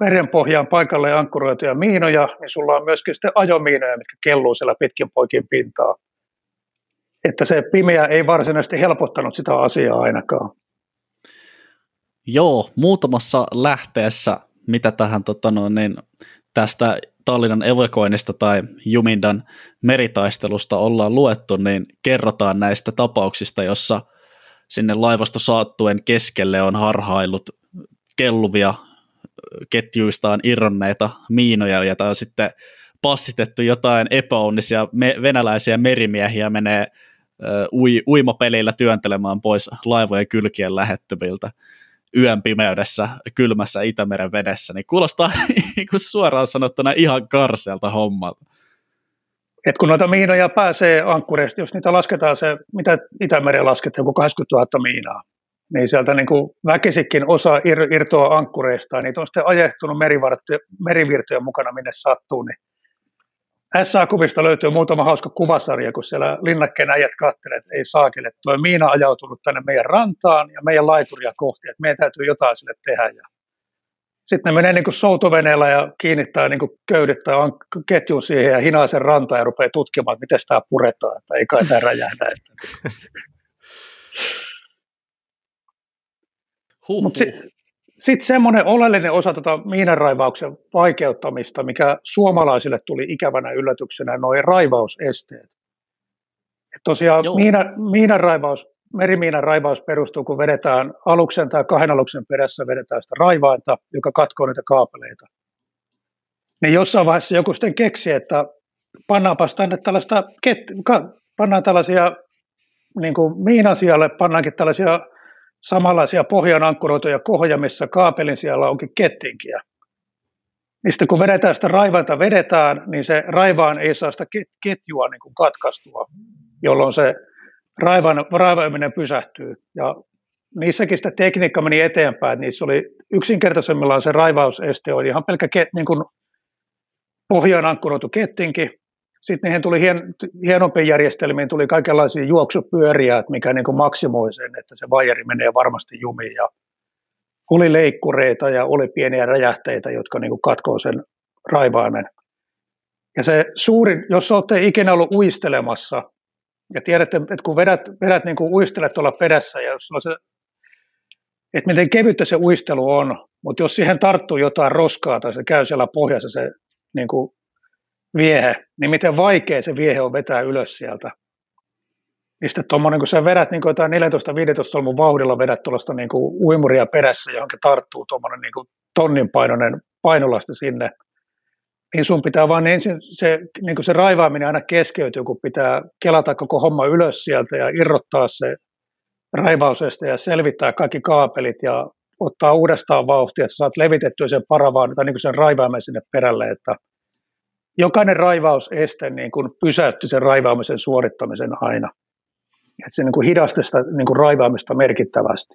merenpohjaan paikalle ankkuroituja miinoja, niin sulla on myöskin sitten ajomiinoja, mitkä kelluu siellä pitkin poikin pintaa. Että se pimeä ei varsinaisesti helpottanut sitä asiaa ainakaan. Joo, muutamassa lähteessä, mitä tähän tota no, niin tästä Tallinnan evakuoinnista tai Jumindan meritaistelusta ollaan luettu, niin kerrotaan näistä tapauksista, jossa sinne laivasto saattuen keskelle on harhaillut kelluvia ketjuistaan irronneita miinoja, ja on sitten passitettu jotain epäonnisia me- venäläisiä merimiehiä menee ui, uimapelillä työntelemään pois laivojen kylkien lähettömiltä yön pimeydessä, kylmässä Itämeren vedessä, niin kuulostaa niin suoraan sanottuna ihan karseelta hommalta. Et kun noita miinoja pääsee ankkureista, jos niitä lasketaan se, mitä Itämeren lasketaan, joku 80 000 miinaa, niin sieltä niin kuin väkisikin osa ir, irtoaa ankkureista, niin on sitten ajehtunut merivirtojen mukana minne sattuu, niin SA-kuvista löytyy muutama hauska kuvasarja, kun siellä linnakkeen äijät katselee, että ei saakele, tuo Miina ajautunut tänne meidän rantaan ja meidän laituria kohti, että meidän täytyy jotain sille tehdä. Ja sitten ne menee niin kuin soutoveneellä ja kiinnittää niin kuin köydet tai ketjun siihen ja hinaa sen rantaan ja rupeaa tutkimaan, että miten tämä puretaan, että ei kai tämä räjähdä. Mutta sitten semmoinen oleellinen osa tota miinanraivauksen vaikeuttamista, mikä suomalaisille tuli ikävänä yllätyksenä, noin raivausesteet. Et tosiaan miina, miinanraivaus, merimiinan raivaus perustuu, kun vedetään aluksen tai kahden aluksen perässä vedetään sitä raivainta, joka katkoo niitä kaapeleita. Niin jossain vaiheessa joku sitten keksi, että pannaanpas tänne tällaista, ket, ka, pannaan tällaisia, niin kuin miinasialle pannaankin tällaisia samanlaisia pohjan ankkuroituja kohja, missä kaapelin siellä onkin kettinkiä. Mistä kun vedetään sitä raivainta vedetään, niin se raivaan ei saa sitä ketjua niin kuin katkaistua, jolloin se raivan, raivaaminen pysähtyy. Ja niissäkin sitä tekniikka meni eteenpäin. Niissä oli yksinkertaisemmillaan se raivauseste oli ihan pelkkä ket, niin kuin pohjaan ankkuroitu kettinki. Sitten niihin tuli hien, hienompiin järjestelmiin tuli kaikenlaisia juoksupyöriä, että mikä niin kuin maksimoi sen, että se vajeri menee varmasti jumiin. Ja oli leikkureita ja oli pieniä räjähteitä, jotka niin kuin katkoo sen raivaimen. Ja se suurin, jos olette ikinä ollut uistelemassa, ja tiedätte, että kun vedät, vedät niin kuin uistelet tuolla perässä, ja jos se, että miten kevyttä se uistelu on, mutta jos siihen tarttuu jotain roskaa tai se käy siellä pohjassa se niin kuin viehe, niin miten vaikea se viehe on vetää ylös sieltä. Niin sitten tuommoinen, kun sä vedät niin jotain 14-15 tolmun vauhdilla, vedät tuollaista niin uimuria perässä, johonkin tarttuu tuommoinen niin tonnin painoinen painolasti sinne, niin sun pitää vaan ensin se, niin se raivaaminen aina keskeytyy, kun pitää kelata koko homma ylös sieltä ja irrottaa se raivauseste ja selvittää kaikki kaapelit ja ottaa uudestaan vauhtia, että saat levitettyä sen paravaan tai niin sen raivaamen sinne perälle, että jokainen raivauseste niin kuin pysäytti sen raivaamisen suorittamisen aina. Että se niin kuin hidasti sitä niin kuin raivaamista merkittävästi.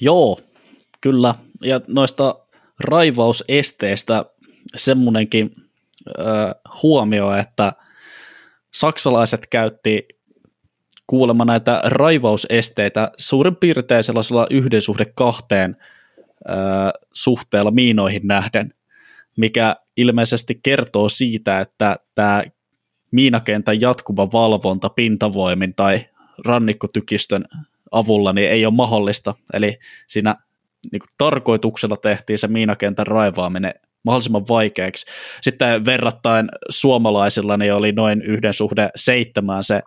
Joo, kyllä. Ja noista raivausesteistä semmoinenkin äh, huomio, että saksalaiset käytti kuulemma näitä raivausesteitä suurin piirtein sellaisella yhden suhde kahteen äh, suhteella miinoihin nähden, mikä ilmeisesti kertoo siitä, että tämä miinakentän jatkuva valvonta pintavoimin tai rannikkotykistön avulla niin ei ole mahdollista. Eli siinä niin kuin tarkoituksella tehtiin se miinakentän raivaaminen mahdollisimman vaikeaksi. Sitten verrattain suomalaisilla niin oli noin yhden suhde seitsemään se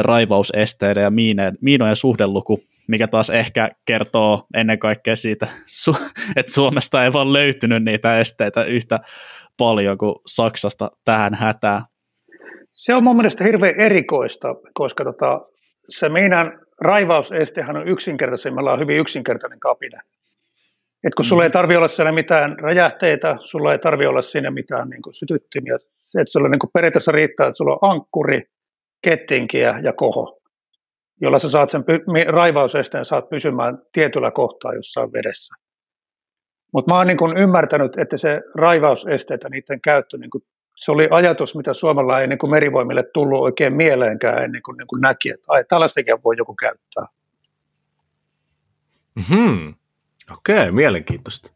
raivausesteiden ja miinojen, miinojen suhdeluku, mikä taas ehkä kertoo ennen kaikkea siitä, että Suomesta ei vaan löytynyt niitä esteitä yhtä paljon kuin Saksasta tähän hätään. Se on mun mielestä hirveän erikoista, koska tota, se meidän raivausestehän on yksinkertaisimmillaan hyvin yksinkertainen kapine. Et kun sulla ei mm. tarvi olla siellä mitään räjähteitä, sulla ei tarvi olla siinä mitään niin kuin sytyttimiä. että sulla niin kuin periaatteessa riittää, että sulla on ankkuri, kettinkiä ja koho, jolla sä saat sen py- raivausesteen saat pysymään tietyllä kohtaa jossain vedessä. Mutta mä oon niin ymmärtänyt, että se raivausesteet ja niiden käyttö, niin kuin, se oli ajatus, mitä Suomella ei niin kuin merivoimille tullut oikein mieleenkään ennen kuin, niin kuin näki, että ai, tällaistakin voi joku käyttää. Hmm. Okei, okay, mielenkiintoista.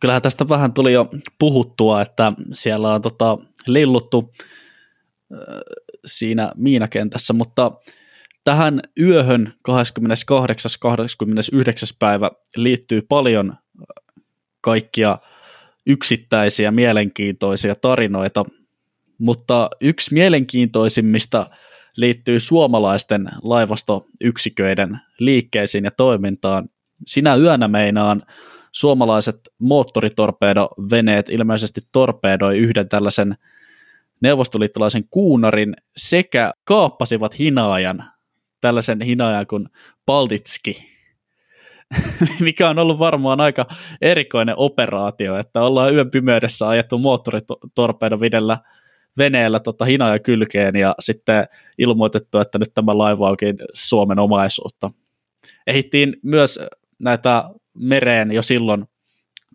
Kyllähän tästä vähän tuli jo puhuttua, että siellä on tota, lilluttu äh, siinä miinakentässä, mutta tähän yöhön 28.–29. päivä liittyy paljon kaikkia yksittäisiä mielenkiintoisia tarinoita, mutta yksi mielenkiintoisimmista liittyy suomalaisten laivastoyksiköiden liikkeisiin ja toimintaan. Sinä yönä meinaan suomalaiset moottoritorpeedoveneet ilmeisesti torpeedoi yhden tällaisen neuvostoliittolaisen kuunarin sekä kaappasivat hinaajan, tällaisen hinaajan kuin Palditski, mikä on ollut varmaan aika erikoinen operaatio, että ollaan yön pimeydessä ajettu moottoritorpedovidellä veneellä tota hinaaja kylkeen ja sitten ilmoitettu, että nyt tämä laiva onkin Suomen omaisuutta. Ehittiin myös näitä mereen jo silloin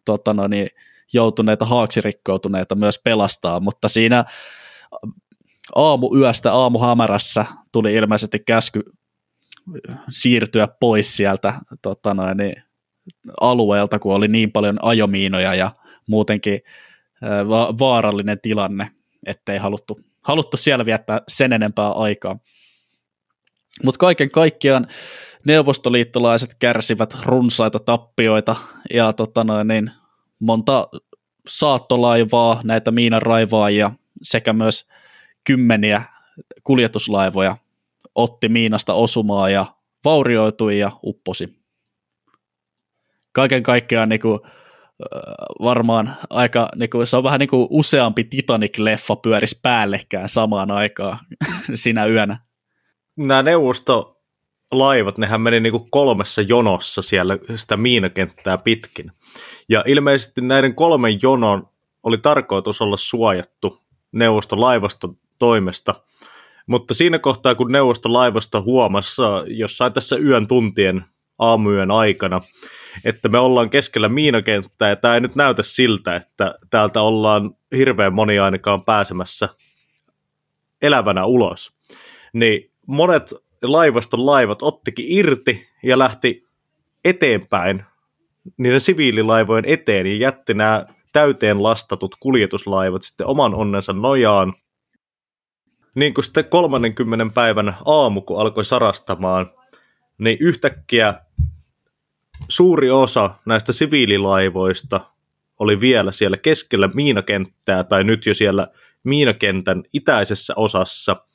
tota no niin, joutuneita haaksirikkoutuneita myös pelastaa, mutta siinä aamu yöstä aamu hämärässä tuli ilmeisesti käsky siirtyä pois sieltä tota noin, niin, alueelta, kun oli niin paljon ajomiinoja ja muutenkin va- vaarallinen tilanne, ettei haluttu, haluttu siellä viettää sen enempää aikaa. Mutta kaiken kaikkiaan neuvostoliittolaiset kärsivät runsaita tappioita ja tota noin, niin, monta saattolaivaa, näitä miinanraivaajia sekä myös kymmeniä kuljetuslaivoja otti miinasta osumaa ja vaurioitui ja upposi. Kaiken kaikkiaan niin kuin, varmaan aika, niin kuin, se on vähän niin kuin useampi Titanic-leffa pyörisi päällekään samaan aikaan sinä yönä. Nämä neuvostolaivat, nehän meni niin kuin kolmessa jonossa siellä sitä miinakenttää pitkin. Ja ilmeisesti näiden kolmen jonon oli tarkoitus olla suojattu neuvostolaivaston toimesta, mutta siinä kohtaa, kun neuvostolaivasto huomassa jossain tässä yön tuntien aamuyön aikana, että me ollaan keskellä miinakenttää ja tämä ei nyt näytä siltä, että täältä ollaan hirveän moni ainakaan pääsemässä elävänä ulos. Niin monet laivaston laivat ottikin irti ja lähti eteenpäin niiden siviililaivojen eteen ja jätti nämä täyteen lastatut kuljetuslaivat sitten oman onnensa nojaan. Niin kuin sitten 30 päivän aamu, kun alkoi sarastamaan, niin yhtäkkiä suuri osa näistä siviililaivoista oli vielä siellä keskellä miinakenttää, tai nyt jo siellä miinakentän itäisessä osassa,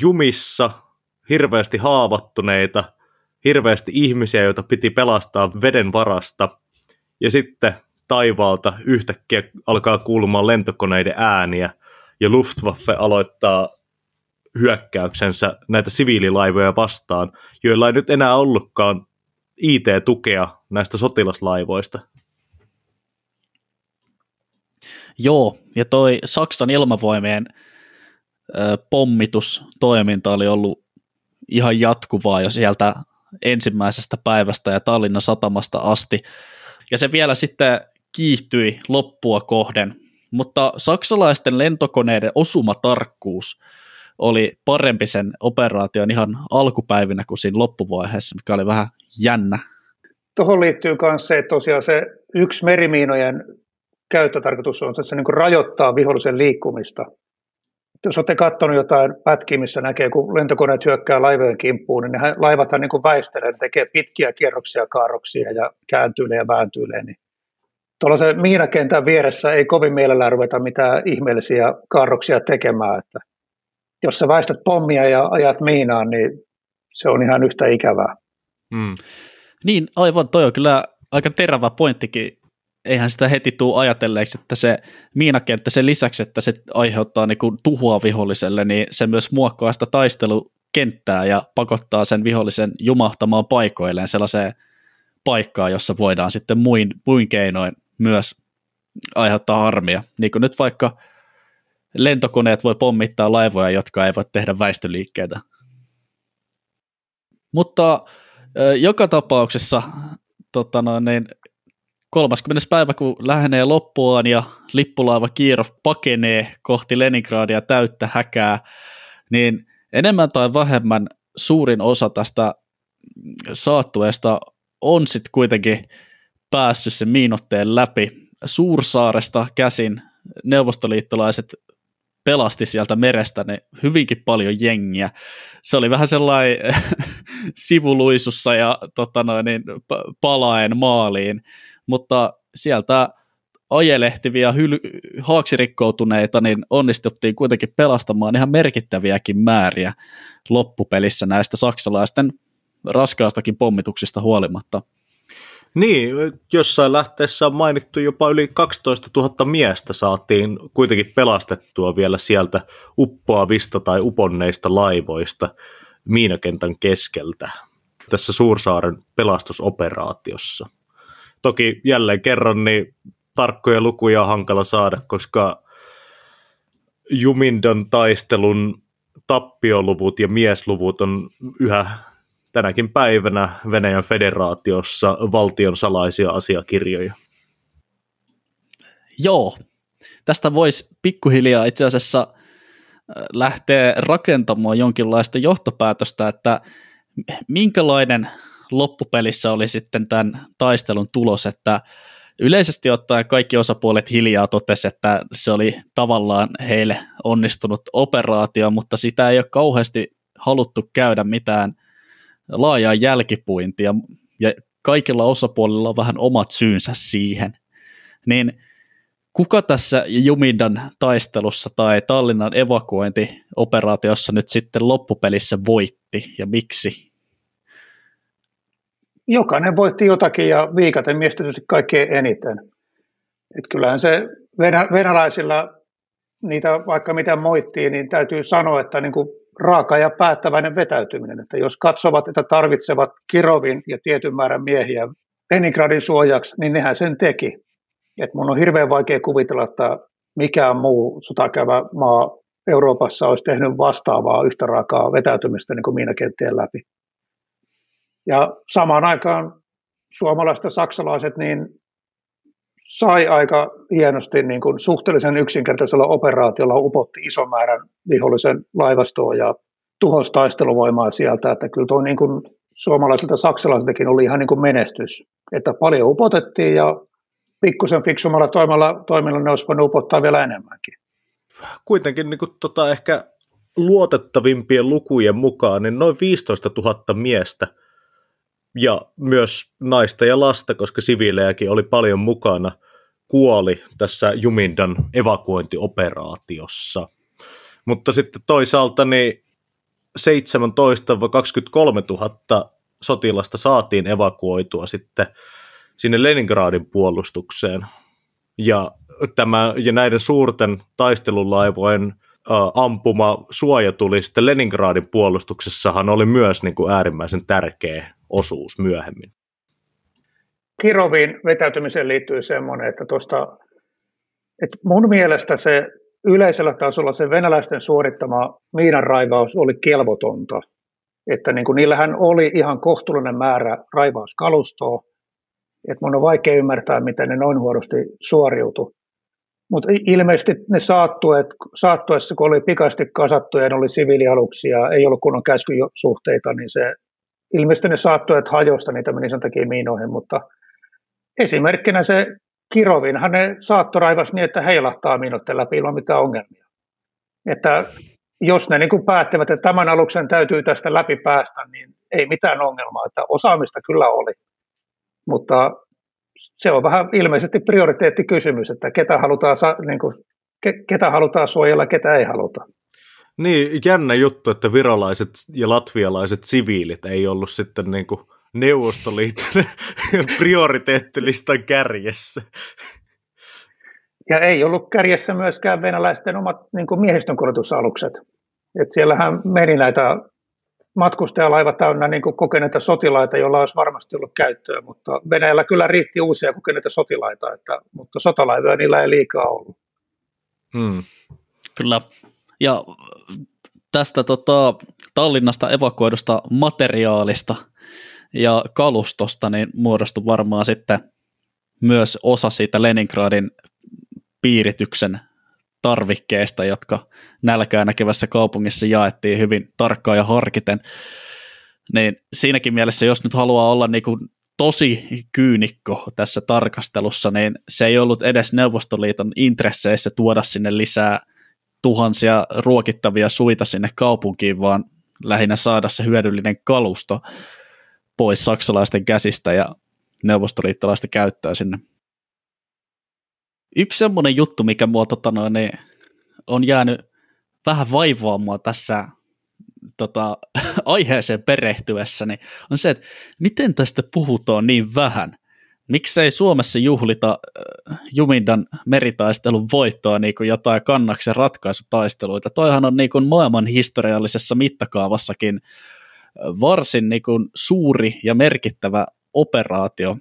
jumissa, hirveästi haavoittuneita, hirveästi ihmisiä, joita piti pelastaa veden varasta, ja sitten taivaalta yhtäkkiä alkaa kuulumaan lentokoneiden ääniä, ja Luftwaffe aloittaa hyökkäyksensä näitä siviililaivoja vastaan, joilla ei nyt enää ollutkaan IT-tukea näistä sotilaslaivoista. Joo, ja toi Saksan ilmavoimien ö, pommitustoiminta oli ollut ihan jatkuvaa jo sieltä ensimmäisestä päivästä ja Tallinnan satamasta asti. Ja se vielä sitten kiihtyi loppua kohden, mutta saksalaisten lentokoneiden osumatarkkuus oli parempi sen operaation ihan alkupäivinä kuin siinä loppuvaiheessa, mikä oli vähän jännä. Tuohon liittyy myös se, että tosiaan se yksi merimiinojen käyttötarkoitus on, se niin rajoittaa vihollisen liikkumista. Jos olette katsonut jotain pätkiä, missä näkee, kun lentokoneet hyökkää laivojen kimppuun, niin ne laivathan niin väistelee, ne tekee pitkiä kierroksia, kaarroksia ja kääntyilee ja vääntyilee. Niin tuollaisen miinakentän vieressä ei kovin mielellään ruveta mitään ihmeellisiä kaarroksia tekemään. Että jos sä väistät pommia ja ajat miinaan, niin se on ihan yhtä ikävää. Mm. Niin, aivan, toi on kyllä aika terävä pointtikin. Eihän sitä heti tuu ajatelleeksi, että se miinakenttä sen lisäksi, että se aiheuttaa niinku tuhoa viholliselle, niin se myös muokkaa sitä taistelukenttää ja pakottaa sen vihollisen jumahtamaan paikoilleen sellaiseen paikkaan, jossa voidaan sitten muin, muin keinoin myös aiheuttaa harmia. Niin kuin nyt vaikka lentokoneet voi pommittaa laivoja, jotka eivät tehdä väistöliikkeitä. Mutta joka tapauksessa tota noin, niin 30. päivä, kun lähenee loppuaan ja lippulaiva Kiirov pakenee kohti Leningradia täyttä häkää, niin enemmän tai vähemmän suurin osa tästä saattueesta on sitten kuitenkin päässyt sen miinotteen läpi. Suursaaresta käsin neuvostoliittolaiset pelasti sieltä merestä ne hyvinkin paljon jengiä. Se oli vähän sellainen sivuluisussa ja tota noin, niin, palaen maaliin, mutta sieltä ajelehtivia hyl- haaksirikkoutuneita, niin onnistuttiin kuitenkin pelastamaan ihan merkittäviäkin määriä loppupelissä näistä saksalaisten raskaastakin pommituksista huolimatta. Niin, jossain lähteessä on mainittu jopa yli 12 000 miestä saatiin kuitenkin pelastettua vielä sieltä uppoavista tai uponneista laivoista miinakentän keskeltä tässä Suursaaren pelastusoperaatiossa. Toki jälleen kerran niin tarkkoja lukuja on hankala saada, koska Jumindon taistelun tappioluvut ja miesluvut on yhä tänäkin päivänä Venäjän federaatiossa valtion salaisia asiakirjoja. Joo, tästä voisi pikkuhiljaa itse asiassa äh, lähteä rakentamaan jonkinlaista johtopäätöstä, että minkälainen loppupelissä oli sitten tämän taistelun tulos, että yleisesti ottaen kaikki osapuolet hiljaa totesi, että se oli tavallaan heille onnistunut operaatio, mutta sitä ei ole kauheasti haluttu käydä mitään – laajaa jälkipuintia ja kaikilla osapuolilla on vähän omat syynsä siihen. Niin kuka tässä Jumindan taistelussa tai Tallinnan evakuointioperaatiossa nyt sitten loppupelissä voitti ja miksi? Jokainen voitti jotakin ja viikaten mies tietysti kaikkein eniten. Et kyllähän se venäläisillä niitä vaikka mitä moittiin, niin täytyy sanoa, että niin kuin raaka ja päättäväinen vetäytyminen. Että jos katsovat, että tarvitsevat Kirovin ja tietyn määrän miehiä Leningradin suojaksi, niin nehän sen teki. Et mun on hirveän vaikea kuvitella, että mikään muu sotakäyvä maa Euroopassa olisi tehnyt vastaavaa yhtä raakaa vetäytymistä niin kuin miinakenttien läpi. Ja samaan aikaan suomalaiset ja saksalaiset niin sai aika hienosti niin kuin suhteellisen yksinkertaisella operaatiolla upotti ison määrän vihollisen laivastoa ja tuhosi taisteluvoimaa sieltä, että kyllä tuo niin kuin suomalaisilta saksalaisiltakin oli ihan niin kuin menestys, että paljon upotettiin ja pikkusen fiksumalla toimella, toimilla ne olisi voinut upottaa vielä enemmänkin. Kuitenkin niin kuin, tota, ehkä luotettavimpien lukujen mukaan niin noin 15 000 miestä ja myös naista ja lasta, koska siviilejäkin oli paljon mukana, kuoli tässä Jumindan evakuointioperaatiossa. Mutta sitten toisaalta niin 17 23 000 sotilasta saatiin evakuoitua sitten sinne Leningradin puolustukseen. Ja, tämä, ja näiden suurten taistelulaivojen ampuma suoja tuli sitten Leningradin puolustuksessahan oli myös niin kuin äärimmäisen tärkeä osuus myöhemmin. Kirovin vetäytymiseen liittyy semmoinen, että, tosta, että mun mielestä se yleisellä tasolla se venäläisten suorittama miinanraivaus oli kelvotonta. Että niin kuin niillähän oli ihan kohtuullinen määrä raivauskalustoa, että mun on vaikea ymmärtää, miten ne noin huonosti suoriutu. Mutta ilmeisesti ne saattueet, saattuessa, kun oli pikaisesti kasattu ja ne oli siviilialuksia, ei ollut kunnon käskysuhteita, niin se, ilmeisesti ne saattueet hajosta, niitä meni sen takia miinoihin, mutta esimerkkinä se Kirovinhan ne saattoraivas niin, että heilahtaa miinotten läpi ilman mitään ongelmia. Että jos ne niin kuin päättävät, että tämän aluksen täytyy tästä läpi päästä, niin ei mitään ongelmaa. Että osaamista kyllä oli. Mutta se on vähän ilmeisesti prioriteettikysymys, että ketä halutaan, niin kuin, ketä halutaan suojella, ketä ei haluta. Niin, jännä juttu, että virolaiset ja latvialaiset siviilit ei ollut sitten niin kuin Neuvostoliiton prioriteettilistan kärjessä. Ja ei ollut kärjessä myöskään venäläisten omat niin kuin miehistön korotusalukset. Et siellähän meni näitä matkustajalaiva täynnä niin kuin kokeneita sotilaita, joilla olisi varmasti ollut käyttöä, mutta Venäjällä kyllä riitti uusia kokeneita sotilaita, että, mutta sotalaivoja niillä ei liikaa ollut. Hmm. Kyllä. Ja tästä tota, Tallinnasta evakuoidusta materiaalista ja kalustosta niin muodostui varmaan sitten myös osa siitä Leningradin piirityksen tarvikkeista, jotka nälkää näkevässä kaupungissa jaettiin hyvin tarkkaan ja harkiten. Niin siinäkin mielessä, jos nyt haluaa olla niin kuin tosi kyynikko tässä tarkastelussa, niin se ei ollut edes Neuvostoliiton intresseissä tuoda sinne lisää tuhansia ruokittavia suita sinne kaupunkiin, vaan lähinnä saada se hyödyllinen kalusto pois saksalaisten käsistä ja neuvostoliittolaista käyttää sinne Yksi semmoinen juttu, mikä mua tota noin, niin on jäänyt vähän vaivaa mua tässä tota, aiheeseen perehtyessäni, on se, että miten tästä puhutaan niin vähän. Miksei Suomessa juhlita äh, Jumindan meritaistelun voittoa niin kuin jotain kannaksen ratkaisutaisteluita? Toihan on niin kuin maailman historiallisessa mittakaavassakin äh, varsin niin kuin suuri ja merkittävä operaatio,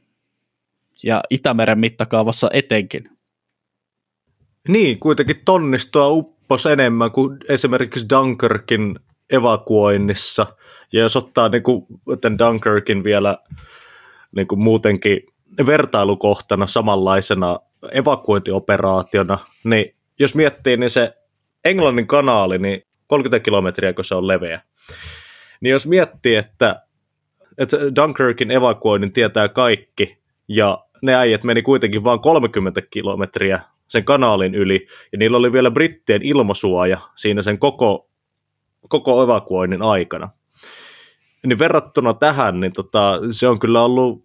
ja Itämeren mittakaavassa etenkin. Niin, kuitenkin tonnistoa uppos enemmän kuin esimerkiksi Dunkirkin evakuoinnissa. Ja jos ottaa niin kuin, tämän Dunkirkin vielä niin kuin muutenkin vertailukohtana samanlaisena evakuointioperaationa, niin jos miettii, niin se Englannin kanaali, niin 30 kilometriä, kun se on leveä. Niin jos miettii, että, että Dunkirkin evakuoinnin tietää kaikki, ja ne äijät meni kuitenkin vain 30 kilometriä sen kanaalin yli, ja niillä oli vielä brittien ilmasuoja siinä sen koko, koko evakuoinnin aikana. Niin verrattuna tähän, niin tota, se on kyllä ollut,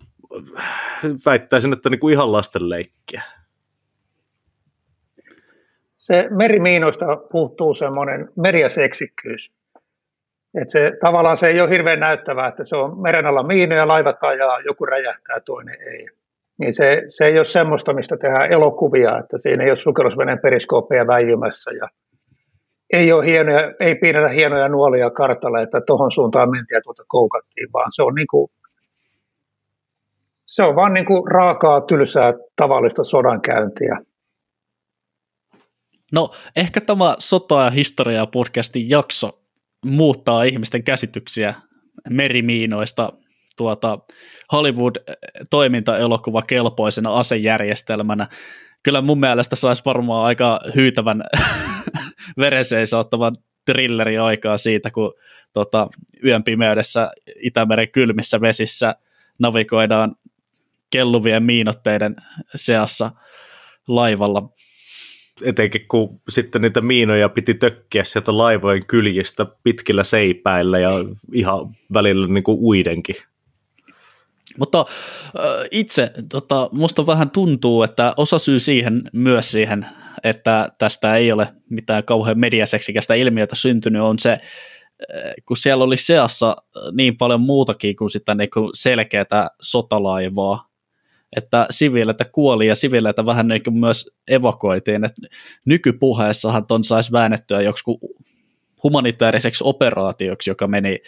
väittäisin, että niinku ihan lasten leikkiä. Se merimiinoista puuttuu semmoinen meri- ja seksikkyys. Et se, tavallaan se ei ole hirveän näyttävää, että se on meren alla miinoja, laivat ajaa, joku räjähtää, toinen ei niin se, se ei ole semmoista, mistä tehdään elokuvia, että siinä ei ole sukellusveneen periskooppeja väijymässä ja ei ole hienoja, ei piirretä hienoja nuolia kartalle, että tuohon suuntaan mentiin ja tuota koukattiin, vaan se on niin kuin, se on vaan niin kuin raakaa, tylsää, tavallista sodankäyntiä. No, ehkä tämä Sota- ja historia podcastin jakso muuttaa ihmisten käsityksiä merimiinoista tuota, Hollywood-toimintaelokuva kelpoisena asejärjestelmänä. Kyllä mun mielestä saisi varmaan aika hyytävän vereseisauttavan thrilleri aikaa siitä, kun tota, yön pimeydessä Itämeren kylmissä vesissä navigoidaan kelluvien miinotteiden seassa laivalla. Etenkin kun sitten niitä miinoja piti tökkiä sieltä laivojen kyljistä pitkillä seipäillä ja ihan välillä niin kuin uidenkin. Mutta itse tota, musta vähän tuntuu, että osa syy siihen myös siihen, että tästä ei ole mitään kauhean mediaseksikästä ilmiötä syntynyt, on se, kun siellä oli seassa niin paljon muutakin kuin sitä niin kuin selkeää sotalaivaa, että siviileitä kuoli ja siviileitä vähän niin kuin myös evakuoitiin. että nykypuheessahan ton saisi väännettyä joku humanitaariseksi operaatioksi, joka meni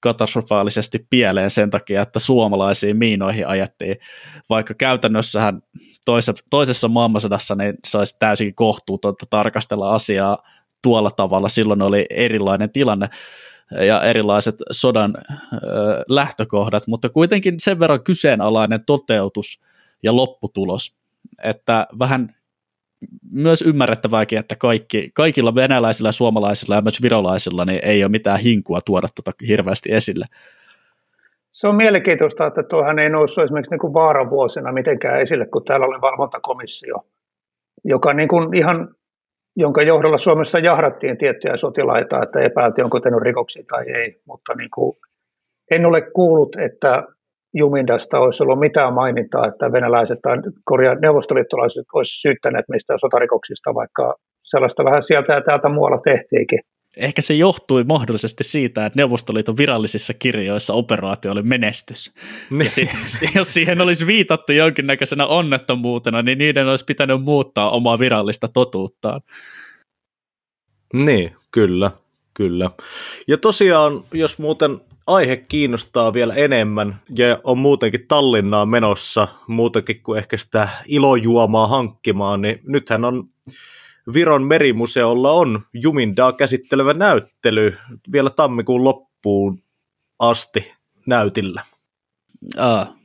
katastrofaalisesti pieleen sen takia, että suomalaisiin miinoihin ajettiin, vaikka käytännössähän toisessa, toisessa maailmansodassa niin se olisi täysin kohtuutonta tarkastella asiaa tuolla tavalla. Silloin oli erilainen tilanne ja erilaiset sodan ö, lähtökohdat, mutta kuitenkin sen verran kyseenalainen toteutus ja lopputulos, että vähän myös ymmärrettävääkin, että kaikki, kaikilla venäläisillä, suomalaisilla ja myös virolaisilla niin ei ole mitään hinkua tuoda tuota hirveästi esille. Se on mielenkiintoista, että tuohan ei noussut esimerkiksi niin kuin vaaravuosina mitenkään esille, kun täällä oli valvontakomissio, joka niin kuin ihan, jonka johdolla Suomessa jahdattiin tiettyjä sotilaita, että epäiltiin, onko tehnyt rikoksia tai ei, mutta niin kuin, en ole kuullut, että Jumindasta olisi ollut mitään mainintaa, että venäläiset tai korjaa neuvostoliittolaiset olisi syyttäneet mistään sotarikoksista, vaikka sellaista vähän sieltä ja täältä muualla tehtiinkin. Ehkä se johtui mahdollisesti siitä, että Neuvostoliiton virallisissa kirjoissa operaatio oli menestys. Niin. Ja si- jos siihen olisi viitattu jonkinnäköisenä onnettomuutena, niin niiden olisi pitänyt muuttaa omaa virallista totuuttaan. Niin, kyllä, kyllä. Ja tosiaan, jos muuten aihe kiinnostaa vielä enemmän ja on muutenkin Tallinnaa menossa, muutenkin kuin ehkä sitä ilojuomaa hankkimaan, niin nythän on Viron merimuseolla on Jumindaa käsittelevä näyttely vielä tammikuun loppuun asti näytillä. Aa,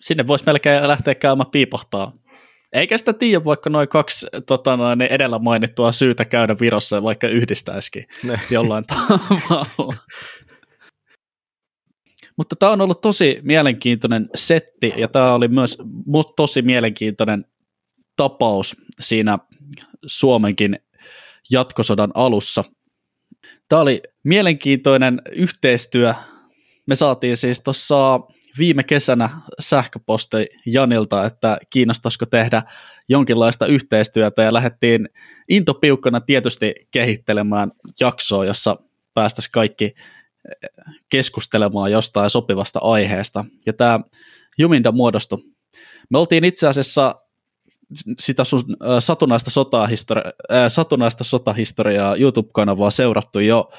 sinne voisi melkein lähteä käymään piipahtaa. Eikä sitä tiedä, vaikka noin kaksi tota noin, edellä mainittua syytä käydä Virossa, vaikka yhdistäisikin ne. jollain tavalla. Mutta tämä on ollut tosi mielenkiintoinen setti ja tämä oli myös tosi mielenkiintoinen tapaus siinä Suomenkin jatkosodan alussa. Tämä oli mielenkiintoinen yhteistyö. Me saatiin siis tuossa viime kesänä sähköposti Janilta, että kiinnostaisiko tehdä jonkinlaista yhteistyötä ja lähdettiin intopiukkana tietysti kehittelemään jaksoa, jossa päästäisiin kaikki keskustelemaan jostain sopivasta aiheesta. Ja tämä Juminda muodostui. Me oltiin itse asiassa sitä sun satunnaista, sotahistori- äh, satunnaista sotahistoriaa YouTube-kanavaa seurattu jo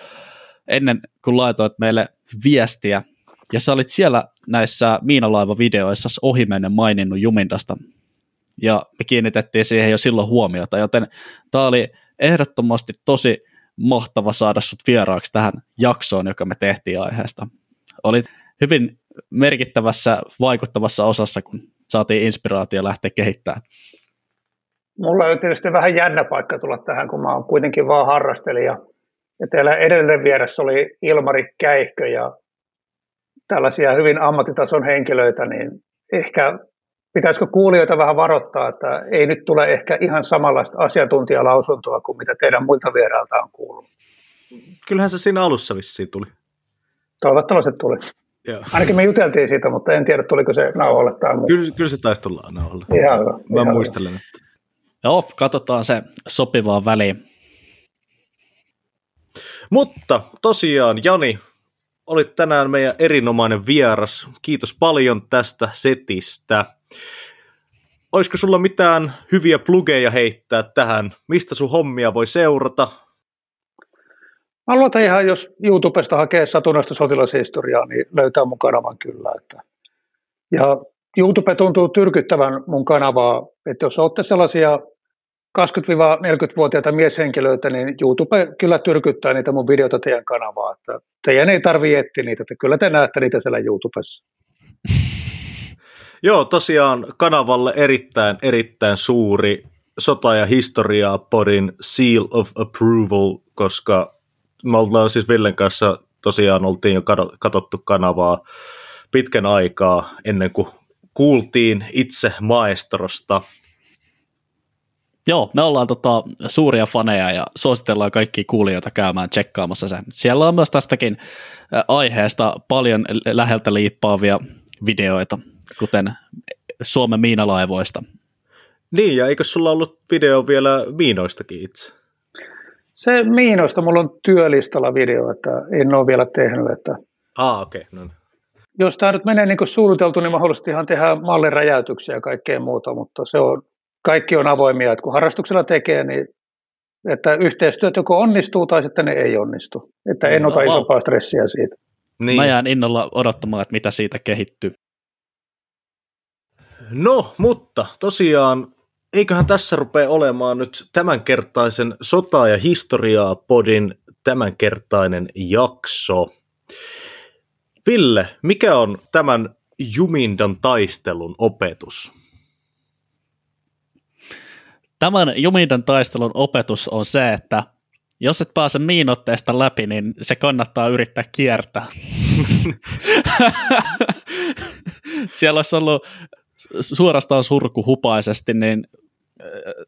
ennen kuin laitoit meille viestiä. Ja sä olit siellä näissä miinalaiva-videoissa ohimennen maininnut Jumindasta. Ja me kiinnitettiin siihen jo silloin huomiota, joten tämä oli ehdottomasti tosi mahtava saada sut vieraaksi tähän jaksoon, joka me tehtiin aiheesta. Olit hyvin merkittävässä, vaikuttavassa osassa, kun saatiin inspiraatio lähteä kehittämään. Mulla on tietysti vähän jännä paikka tulla tähän, kun mä oon kuitenkin vaan harrastelija. Ja teillä edelleen vieressä oli Ilmari Käihkö ja tällaisia hyvin ammattitason henkilöitä, niin ehkä pitäisikö kuulijoita vähän varoittaa, että ei nyt tule ehkä ihan samanlaista asiantuntijalausuntoa kuin mitä teidän muilta vierailta on kuullut. Kyllähän se siinä alussa vissiin tuli. Toivottavasti tuli. Joo. Ainakin me juteltiin siitä, mutta en tiedä, tuliko se nauhalle tai muu. Kyllä, kyllä se taisi tulla nauhalle. Ihan hyvä. Mä ihan muistelen. Hyvä. Että... Joo, katsotaan se sopivaa väliin. Mutta tosiaan, Jani, olit tänään meidän erinomainen vieras. Kiitos paljon tästä setistä. Olisiko sulla mitään hyviä plugeja heittää tähän? Mistä sun hommia voi seurata? Mä luotan ihan, jos YouTubesta hakee satunnaista sotilashistoriaa, niin löytää mun kanavan kyllä. Että. Ja YouTube tuntuu tyrkyttävän mun kanavaa, että jos olette sellaisia 20-40-vuotiaita mieshenkilöitä, niin YouTube kyllä tyrkyttää niitä mun videoita teidän kanavaa. Että teidän ei tarvitse etsiä niitä, että kyllä te näette niitä siellä YouTubessa. Joo, tosiaan kanavalle erittäin, erittäin suuri sota- ja historiaa podin Seal of Approval, koska me ollaan siis Villen kanssa tosiaan oltiin jo katsottu kanavaa pitkän aikaa ennen kuin kuultiin itse maestrosta. Joo, me ollaan tota, suuria faneja ja suositellaan kaikki kuulijoita käymään tsekkaamassa sen. Siellä on myös tästäkin aiheesta paljon läheltä liippaavia videoita, kuten Suomen miinalaivoista. Niin, ja eikö sulla ollut video vielä miinoistakin itse? Se miinoista mulla on työlistalla video, että en ole vielä tehnyt. Että ah, okei. Okay. No. Jos tämä nyt menee niin kuin suunniteltu, niin mahdollisesti ihan tehdä mallin räjäytyksiä ja kaikkea muuta, mutta se on, kaikki on avoimia, että kun harrastuksella tekee, niin että yhteistyöt joko onnistuu tai sitten ne ei onnistu. Että en no, ota isompaa stressiä siitä. Niin. Mä jään innolla odottamaan, että mitä siitä kehittyy. No, mutta tosiaan, eiköhän tässä rupea olemaan nyt tämänkertaisen sota- ja historiaa podin tämänkertainen jakso. Ville, mikä on tämän Jumindan taistelun opetus? Tämän Jumindan taistelun opetus on se, että jos et pääse miinotteesta läpi, niin se kannattaa yrittää kiertää. Siellä olisi ollut suorastaan surkuhupaisesti niin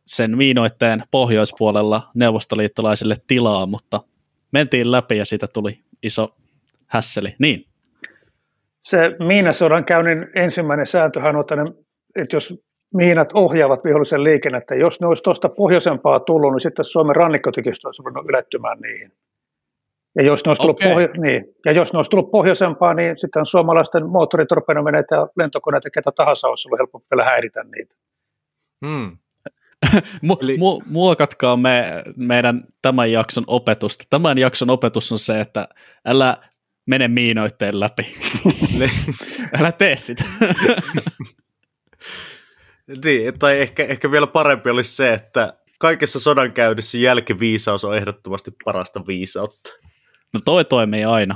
sen miinoitteen pohjoispuolella neuvostoliittolaisille tilaa, mutta mentiin läpi ja siitä tuli iso hässeli. Niin. Se miinasodan käynnin ensimmäinen sääntöhän on, että jos miinat ohjaavat vihollisen liikennettä, jos ne olisi tuosta pohjoisempaa tullut, niin sitten Suomen rannikkotikista olisi ruvennut ylettymään niihin. Ja jos ne olisi tullut, okay. pohjo- niin. ja jos ne olisi tullut pohjoisempaa, niin sitten suomalaisten moottoritorpenoveneitä ja lentokoneita, ketä tahansa olisi ollut helpompi vielä häiritä niitä. Hmm. mu- Eli... mu- muokatkaa me, meidän tämän jakson opetusta. Tämän jakson opetus on se, että älä mene miinoitteen läpi. älä tee sitä. niin, tai ehkä, ehkä vielä parempi olisi se, että kaikessa sodankäynnissä jälkiviisaus on ehdottomasti parasta viisautta. No toi toimii aina.